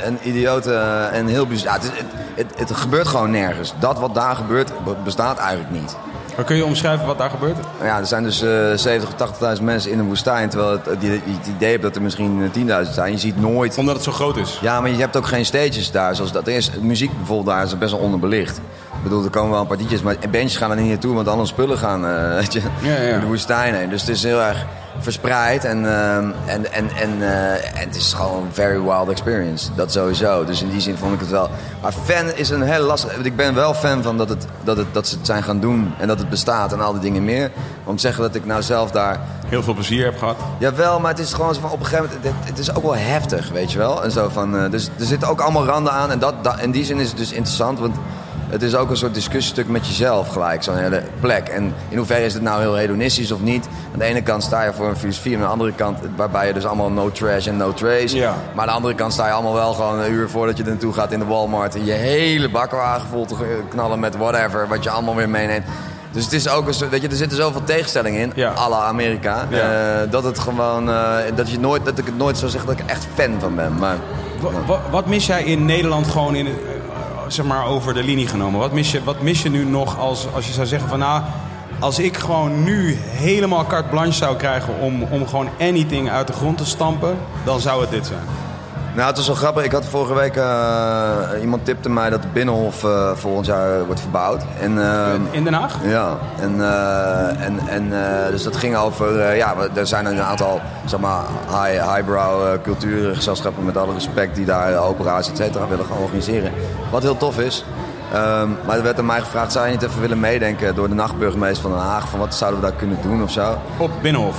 een idiote en heel bizar. Ja, het, is- het, het, het gebeurt gewoon nergens. Dat wat daar gebeurt, be- bestaat eigenlijk niet. Maar kun je omschrijven wat daar gebeurt? Ja, er zijn dus eh 70 of 80.000 mensen in een woestijn. Terwijl het, je, het idee hebt dat er misschien eh, 10.000 zijn. Je ziet nooit Omdat het zo groot is. Ja, maar je hebt ook geen stages daar zoals dat is. Muziek bijvoorbeeld daar is best wel onderbelicht. Ik bedoel, er komen wel een paar DJ's, maar bandjes gaan er niet naartoe, want alle spullen gaan eh, weet je, Ja, ja. door de woestijn heen. Dus het is heel erg verspreid en, ehm, en, en, en, eh, en het is gewoon een very wild experience. Dat sowieso. Dus in die zin vond ik het wel. Maar fan is een heel lastig. Ik ben wel fan van dat, het, dat, het, dat ze het zijn gaan doen en dat het bestaat en al die dingen meer. Om te zeggen dat ik nou zelf daar Heel veel plezier heb gehad. Jawel, maar het is gewoon zo van op een gegeven moment, het, het is ook wel heftig, weet je wel. En zo van, eh, dus er zitten ook allemaal randen aan en dat, dat, in die zin is het dus interessant, want het is ook een soort discussiestuk met jezelf gelijk, zo'n hele plek. En in hoeverre is het nou heel hedonistisch of niet? Aan de ene kant sta je voor een filosofie, en aan de andere kant waarbij je dus allemaal no trash en no trace. Ja. Maar aan de andere kant sta je allemaal wel gewoon een uur voordat je er naartoe gaat in de Walmart en je hele bakwagen vol te knallen met whatever, wat je allemaal weer meeneemt. Dus het is ook een soort, weet je, er zitten zoveel tegenstellingen in, Ja. à la Amerika. Ja. Eh, dat het gewoon, eh, dat, je nooit, dat ik het nooit zou zeggen dat ik er echt fan van ben. Maar Wa- wa- wat mis jij in Nederland gewoon in, zeg maar over de linie genomen? Wat mis je, wat mis je nu nog als, als je zou zeggen van nou, als ik gewoon nu helemaal carte blanche zou krijgen om, om gewoon anything uit de grond te stampen, dan zou het dit zijn. Nou, het was wel grappig. Ik had vorige week, eh, iemand tipte mij dat de Binnenhof eh, volgend jaar wordt verbouwd. En, ehm, In Den Haag? Ja, en, eh, en, en dus dat ging over, ja, er zijn een aantal, zeg maar, high, highbrow eh, cultuurgezelschappen met alle respect die daar opera's, et cetera, willen gaan organiseren. Wat heel tof is. Ehm, maar er werd aan mij gevraagd, zou je niet even willen meedenken door de nachtburgemeester van Den Haag, van wat zouden we daar kunnen doen of zo? Op Binnenhof.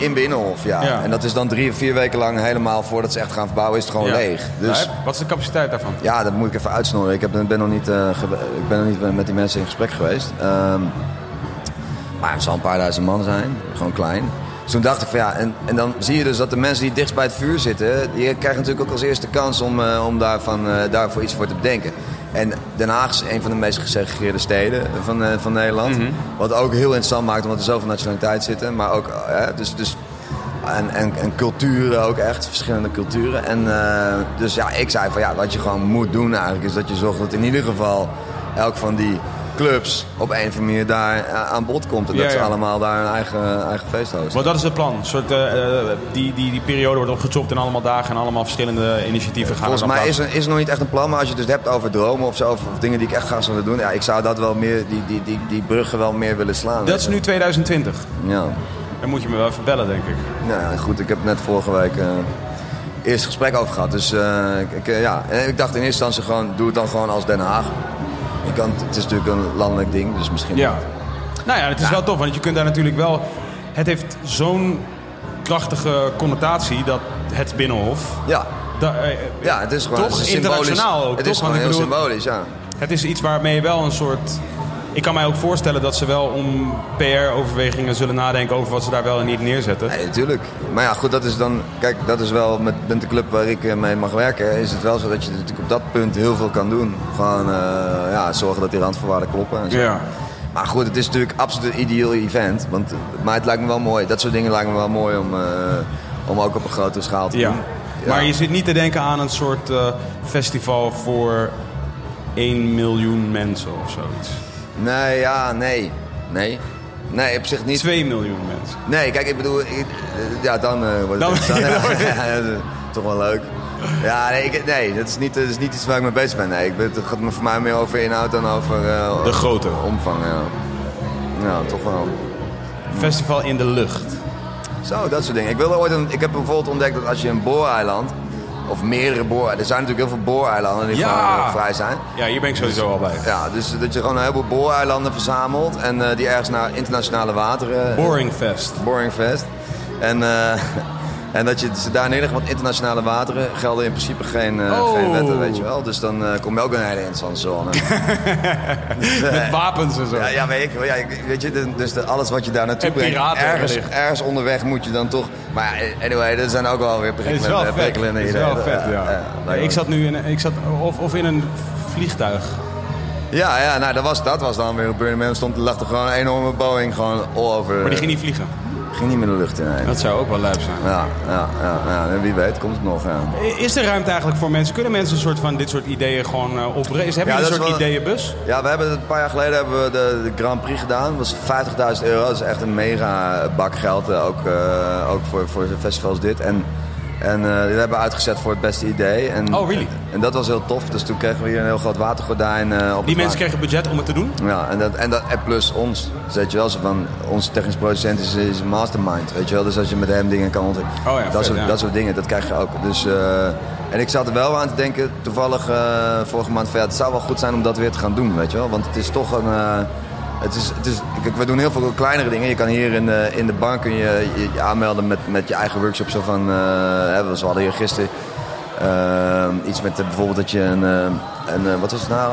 In Binnenhof, ja. Ja. En dat is dan drie of vier weken lang helemaal voordat ze echt gaan verbouwen, is het gewoon Ja. leeg. Dus Ja, wat is de capaciteit daarvan? ja, dat moet ik even uitsnoren. Ik heb, ben, nog niet, eh, ik ben nog niet met die mensen in gesprek geweest. Ehm, maar het zal een paar duizend man zijn. Gewoon klein. Dus toen dacht ik van ja, en, en dan zie je dus dat de mensen die dichtst bij het vuur zitten... die krijgen natuurlijk ook als eerste kans om, eh, om daarvan, eh, daarvoor iets voor te bedenken. En Den Haag is een van de meest gesegregeerde steden van, eh, van Nederland. Wat ook heel interessant maakt, omdat er zoveel nationaliteit zitten. Maar ook, eh, dus, dus En, en, en culturen ook echt, verschillende culturen. En eh, dus ja, ik zei van ja, wat je gewoon moet doen eigenlijk... is dat je zorgt dat in ieder geval elk van die clubs op een of andere manier daar eh, aan bod komt. En Ja, dat ze allemaal daar een eigen, eigen feest hosten. Want dat is het plan. Een soort, eh, eh, die, die, die periode wordt opgechopt in allemaal dagen en allemaal verschillende initiatieven gaan Volgens mij is er, is er nog niet echt een plan, maar als je het dus hebt over dromen of zo, of, of dingen die ik echt zou willen doen, ja, ik zou dat wel meer, die, die, die, die bruggen wel meer willen slaan. Dat is nu 2020. Ja. Dan moet je me wel even bellen, denk ik. Nou ja, goed, ik heb net vorige week eh eerst gesprek over gehad. Dus ik, ja, en ik dacht in eerste instantie gewoon, doe het dan gewoon als Den Haag. Je kan, het is natuurlijk een landelijk ding, dus misschien... Ja. Nou ja, het is wel tof, want je kunt daar natuurlijk wel... Het heeft zo'n krachtige connotatie dat het Binnenhof... Ja, da- eh, ja het is gewoon Toch het is symbolisch. internationaal ook, Het toch? is gewoon heel bedoel- symbolisch, ja. Het is iets waarmee je wel een soort... Ik kan mij ook voorstellen dat ze wel om PR-overwegingen zullen nadenken over wat ze daar wel en niet neerzetten. Nee, natuurlijk. Maar ja, goed, dat is dan... Kijk, dat is wel met, met de club waar ik eh, mee mag werken... is het wel zo dat je natuurlijk op dat punt heel veel kan doen. Gewoon eh, ja, zorgen dat die randvoorwaarden kloppen. En zo. Ja. Maar goed, het is natuurlijk absoluut een ideeel event. Want, maar het lijkt me wel mooi. Dat soort dingen lijken me wel mooi om, eh, om ook op een grotere schaal te Ja. doen. Maar je zit niet te denken aan een soort eh, festival voor 1 miljoen mensen of zoiets. Nee, ja, nee. Nee. Nee, op zich niet. 2 miljoen mensen. Nee, kijk, ik bedoel... ik- ja, dan eh, wordt Dan- het ja, is toch wel leuk. Ja, nee, ik, nee dat, is niet, dat is niet iets waar ik mee bezig ben. Nee, ik, ben- het gaat me voor mij meer over inhoud dan over... eh, De grootte. Omvang, ja. Ja, toch wel. Festival in de lucht. Zo, dat soort dingen. Ik, wilde ooit een, ik heb bijvoorbeeld ontdekt dat als je een booreiland... Of meerdere boor... Er zijn natuurlijk heel veel booreilanden die Ja. gewoon eh, vrij zijn. Ja, hier ben ik sowieso al bij. Ja, dus dat je gewoon een heleboel booreilanden verzamelt. En eh, die ergens naar internationale wateren... Boring Fest. Boring Fest. En, eh, en dat je ze daar in ieder geval internationale wateren gelden in principe geen, eh, Oh. geen wetten, weet je wel. Dus dan eh, kom je ook in een hele interessante zone. Dus, eh, Met wapens en zo. ja, ja, weet ik wel. Ja, ik- weet je, dus de, alles wat je daar naartoe En brengt, ergens, ergens onderweg moet je dan toch... Maar anyway, dat zijn ook wel weer Het is wel vet. is wel vet, ja. Ik zat nu in, ik zat, of, of in een vliegtuig. Ja, ja nou, dat, was, dat was dan weer op Burning Man. Stond, er lag er gewoon een enorme Boeing gewoon all over. Maar die ging niet vliegen. Ging niet meer de lucht in. Dat zou ook wel lijp zijn. Ja, ja, ja, ja, en wie weet komt het nog. Ja. Is er ruimte eigenlijk voor mensen? Kunnen mensen een soort van dit soort ideeën gewoon uh, oprezen? Hebben Ja, jullie een soort wel- ideeënbus? Ja, we hebben het een paar jaar geleden hebben we de, de Grand Prix gedaan. Dat was 50.000 euro. Dat is echt een mega bak geld. eh, Ook, eh, ook voor, voor een festival als dit. En, en eh, die hebben we uitgezet voor het beste idee. En, Oh, really? En dat was heel tof. Dus toen kregen we hier een heel groot watergordijn eh, op Die mensen kregen budget om het te doen? Ja, en, dat, en, dat, en plus ons. Dus weet je wel, zo van, onze technisch producent is, is een mastermind. Weet je wel, dus als je met hem dingen kan ontwikkelen. Oh ja, dat, vet, soort, ja. dat soort dingen, dat krijg je ook. Dus, eh, en ik zat er wel aan te denken, toevallig eh, vorige maand, van, ja, het zou wel goed zijn om dat weer te gaan doen, weet je wel. Want het is toch een... het is, het is, kijk, we doen heel veel kleinere dingen. Je kan hier in de, in de bank kun je, je, je aanmelden met, met je eigen workshop. Zo van, eh, hè, we hadden hier gisteren eh, iets met eh, bijvoorbeeld dat je een, een wat was het nou?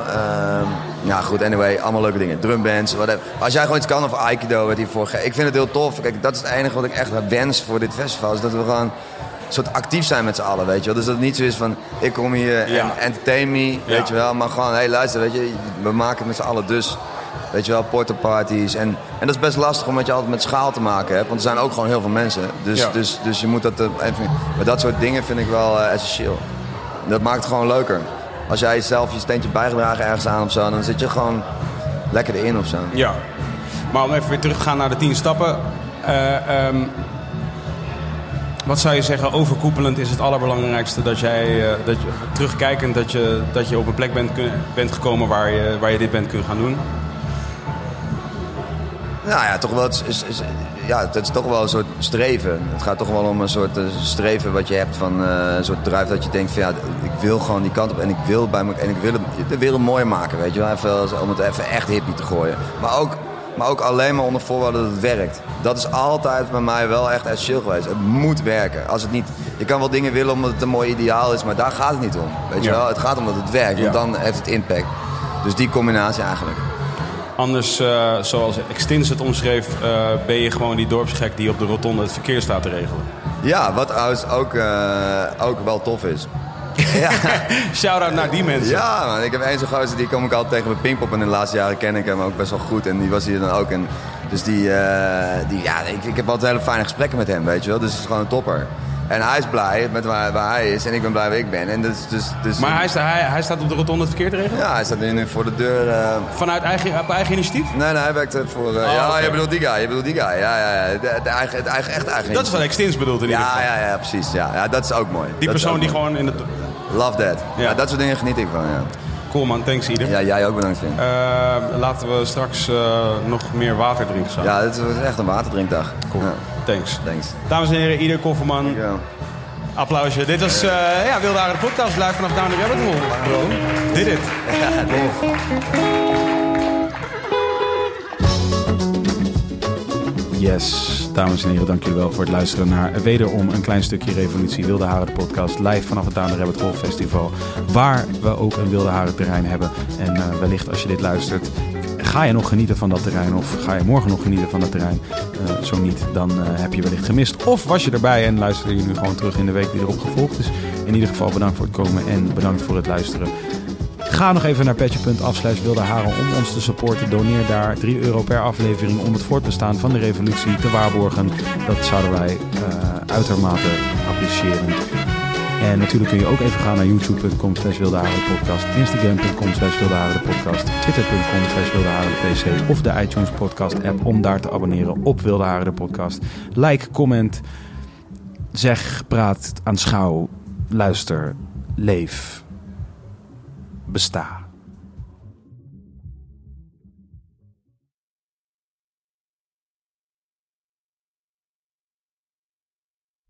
Ja goed, anyway, allemaal leuke dingen. Drumbands, whatever. Als jij gewoon iets kan of Aikido, werd hiervoor Ik vind het heel tof. Kijk, dat is het enige wat ik echt wens voor dit festival. Is dat we gewoon een soort actief zijn met z'n allen, weet je wel. Dus dat het niet zo is van, ik kom hier Ja. en entertain me, Ja. weet je wel. Maar gewoon, hé hey, luister, weet je, we maken het met z'n allen dus. Weet je wel, portaparties. En, en dat is best lastig omdat je altijd met schaal te maken hebt. Want er zijn ook gewoon heel veel mensen. Dus, Ja. dus, dus je moet dat... eh, even, maar dat soort dingen vind ik wel eh, essentieel. Dat maakt het gewoon leuker. Als jij zelf je steentje bijgedragen ergens aan of zo... dan zit je gewoon lekker erin of zo. Ja. Maar om even weer terug te gaan naar de tien stappen. Eh, ehm, wat zou je zeggen, overkoepelend is het allerbelangrijkste dat jij, dat je, terugkijkend, dat je, dat je op een plek bent, kun- bent gekomen waar je, waar je dit bent kunnen gaan doen? Nou ja, toch wel, het is, is- ja, het is toch wel een soort streven. Het gaat toch wel om een soort eh, streven wat je hebt van eh, een soort drive dat je denkt van ja, ik wil gewoon die kant op en ik wil bij me en ik wil het- de wereld mooier maken, weet je wel, even, om het even echt hippie te gooien. Maar ook, maar ook alleen maar onder voorwaarde dat het werkt. Dat is altijd bij mij wel echt essentieel geweest. Het moet werken. Als het niet, je kan wel dingen willen omdat het een mooi ideaal is, maar daar gaat het niet om. Weet je Ja. wel, het gaat om dat het werkt, want Ja. dan heeft het impact. Dus die combinatie eigenlijk. Anders, eh, zoals Extins het omschreef, eh, ben je gewoon die dorpsgek die op de rotonde het verkeer staat te regelen. Ja, wat trouwens ook, eh, ook wel tof is. Ja. Shout-out naar die mensen. Ja, man. Ik heb één zo'n gozer, die kom ik altijd tegen bij Pinkpop. En de laatste jaren ken ik hem ook best wel goed. En die was hier dan ook. En dus die, die ja, ik, ik heb altijd hele fijne gesprekken met hem, weet je wel. Dus het is gewoon een topper. En hij is blij met waar, waar hij is. En ik ben blij waar ik ben. En dus, dus, dus, Maar hij, sta- hij, hij staat op de rotonde het verkeer te regelen? Ja, hij staat nu, voor de deur. eh, Vanuit eigen, op eigen initiatief? Nee, nee, hij werkt voor... eh, Oh, ja, je bedoelt die guy. Je bedoelt die guy. Ja, ja, ja. De, de eigen, het eigen, echt eigen. Dat is wat Extins bedoelt in ieder Ja, geval. ja, ja, precies. Ja, ja, dat is ook mooi. Die Dat is persoon die mooi. gewoon in het... Love that. Ja. Ja. dat soort dingen geniet ik van, ja. Cool man, thanks ieder. Ja, jij ook bedankt, Vin. Eh, laten we straks nog meer water drinken samen. Ja, het was echt een waterdrinkdag. Cool. Ja, Thanks. thanks. Dames en heren, ieder kofferman. Ja. Applausje. Dit was eh ja, Wilde Haren de podcast live vanaf Down the Rabbit Hole. Bro, dit it. Yes, dames en heren, dank jullie wel voor het luisteren naar wederom een klein stukje Revolutie Wilde Haren de podcast live vanaf het Down the Rabbit Hole Festival. Waar we ook een Wilde Haren terrein hebben. En eh, wellicht als je dit luistert, ga je nog genieten van dat terrein of ga je morgen nog genieten van dat terrein? Eh, zo niet, dan eh, heb je wellicht gemist. Of was je erbij en luister je nu gewoon terug in de week die erop gevolgd is. In ieder geval bedankt voor het komen en bedankt voor het luisteren. Ga nog even naar haren om ons te supporten. Doneer daar 3 euro per aflevering om het voortbestaan van de revolutie te waarborgen. Dat zouden wij eh, uitermate appreciëren. En natuurlijk kun je ook even gaan naar youtube.com slash podcast, instagram.com slash podcast, twitter.com slash pc of de iTunes podcast app om daar te abonneren op Wilde Haren de podcast. Like, comment, zeg, praat, aanschouw, luister, leef, besta.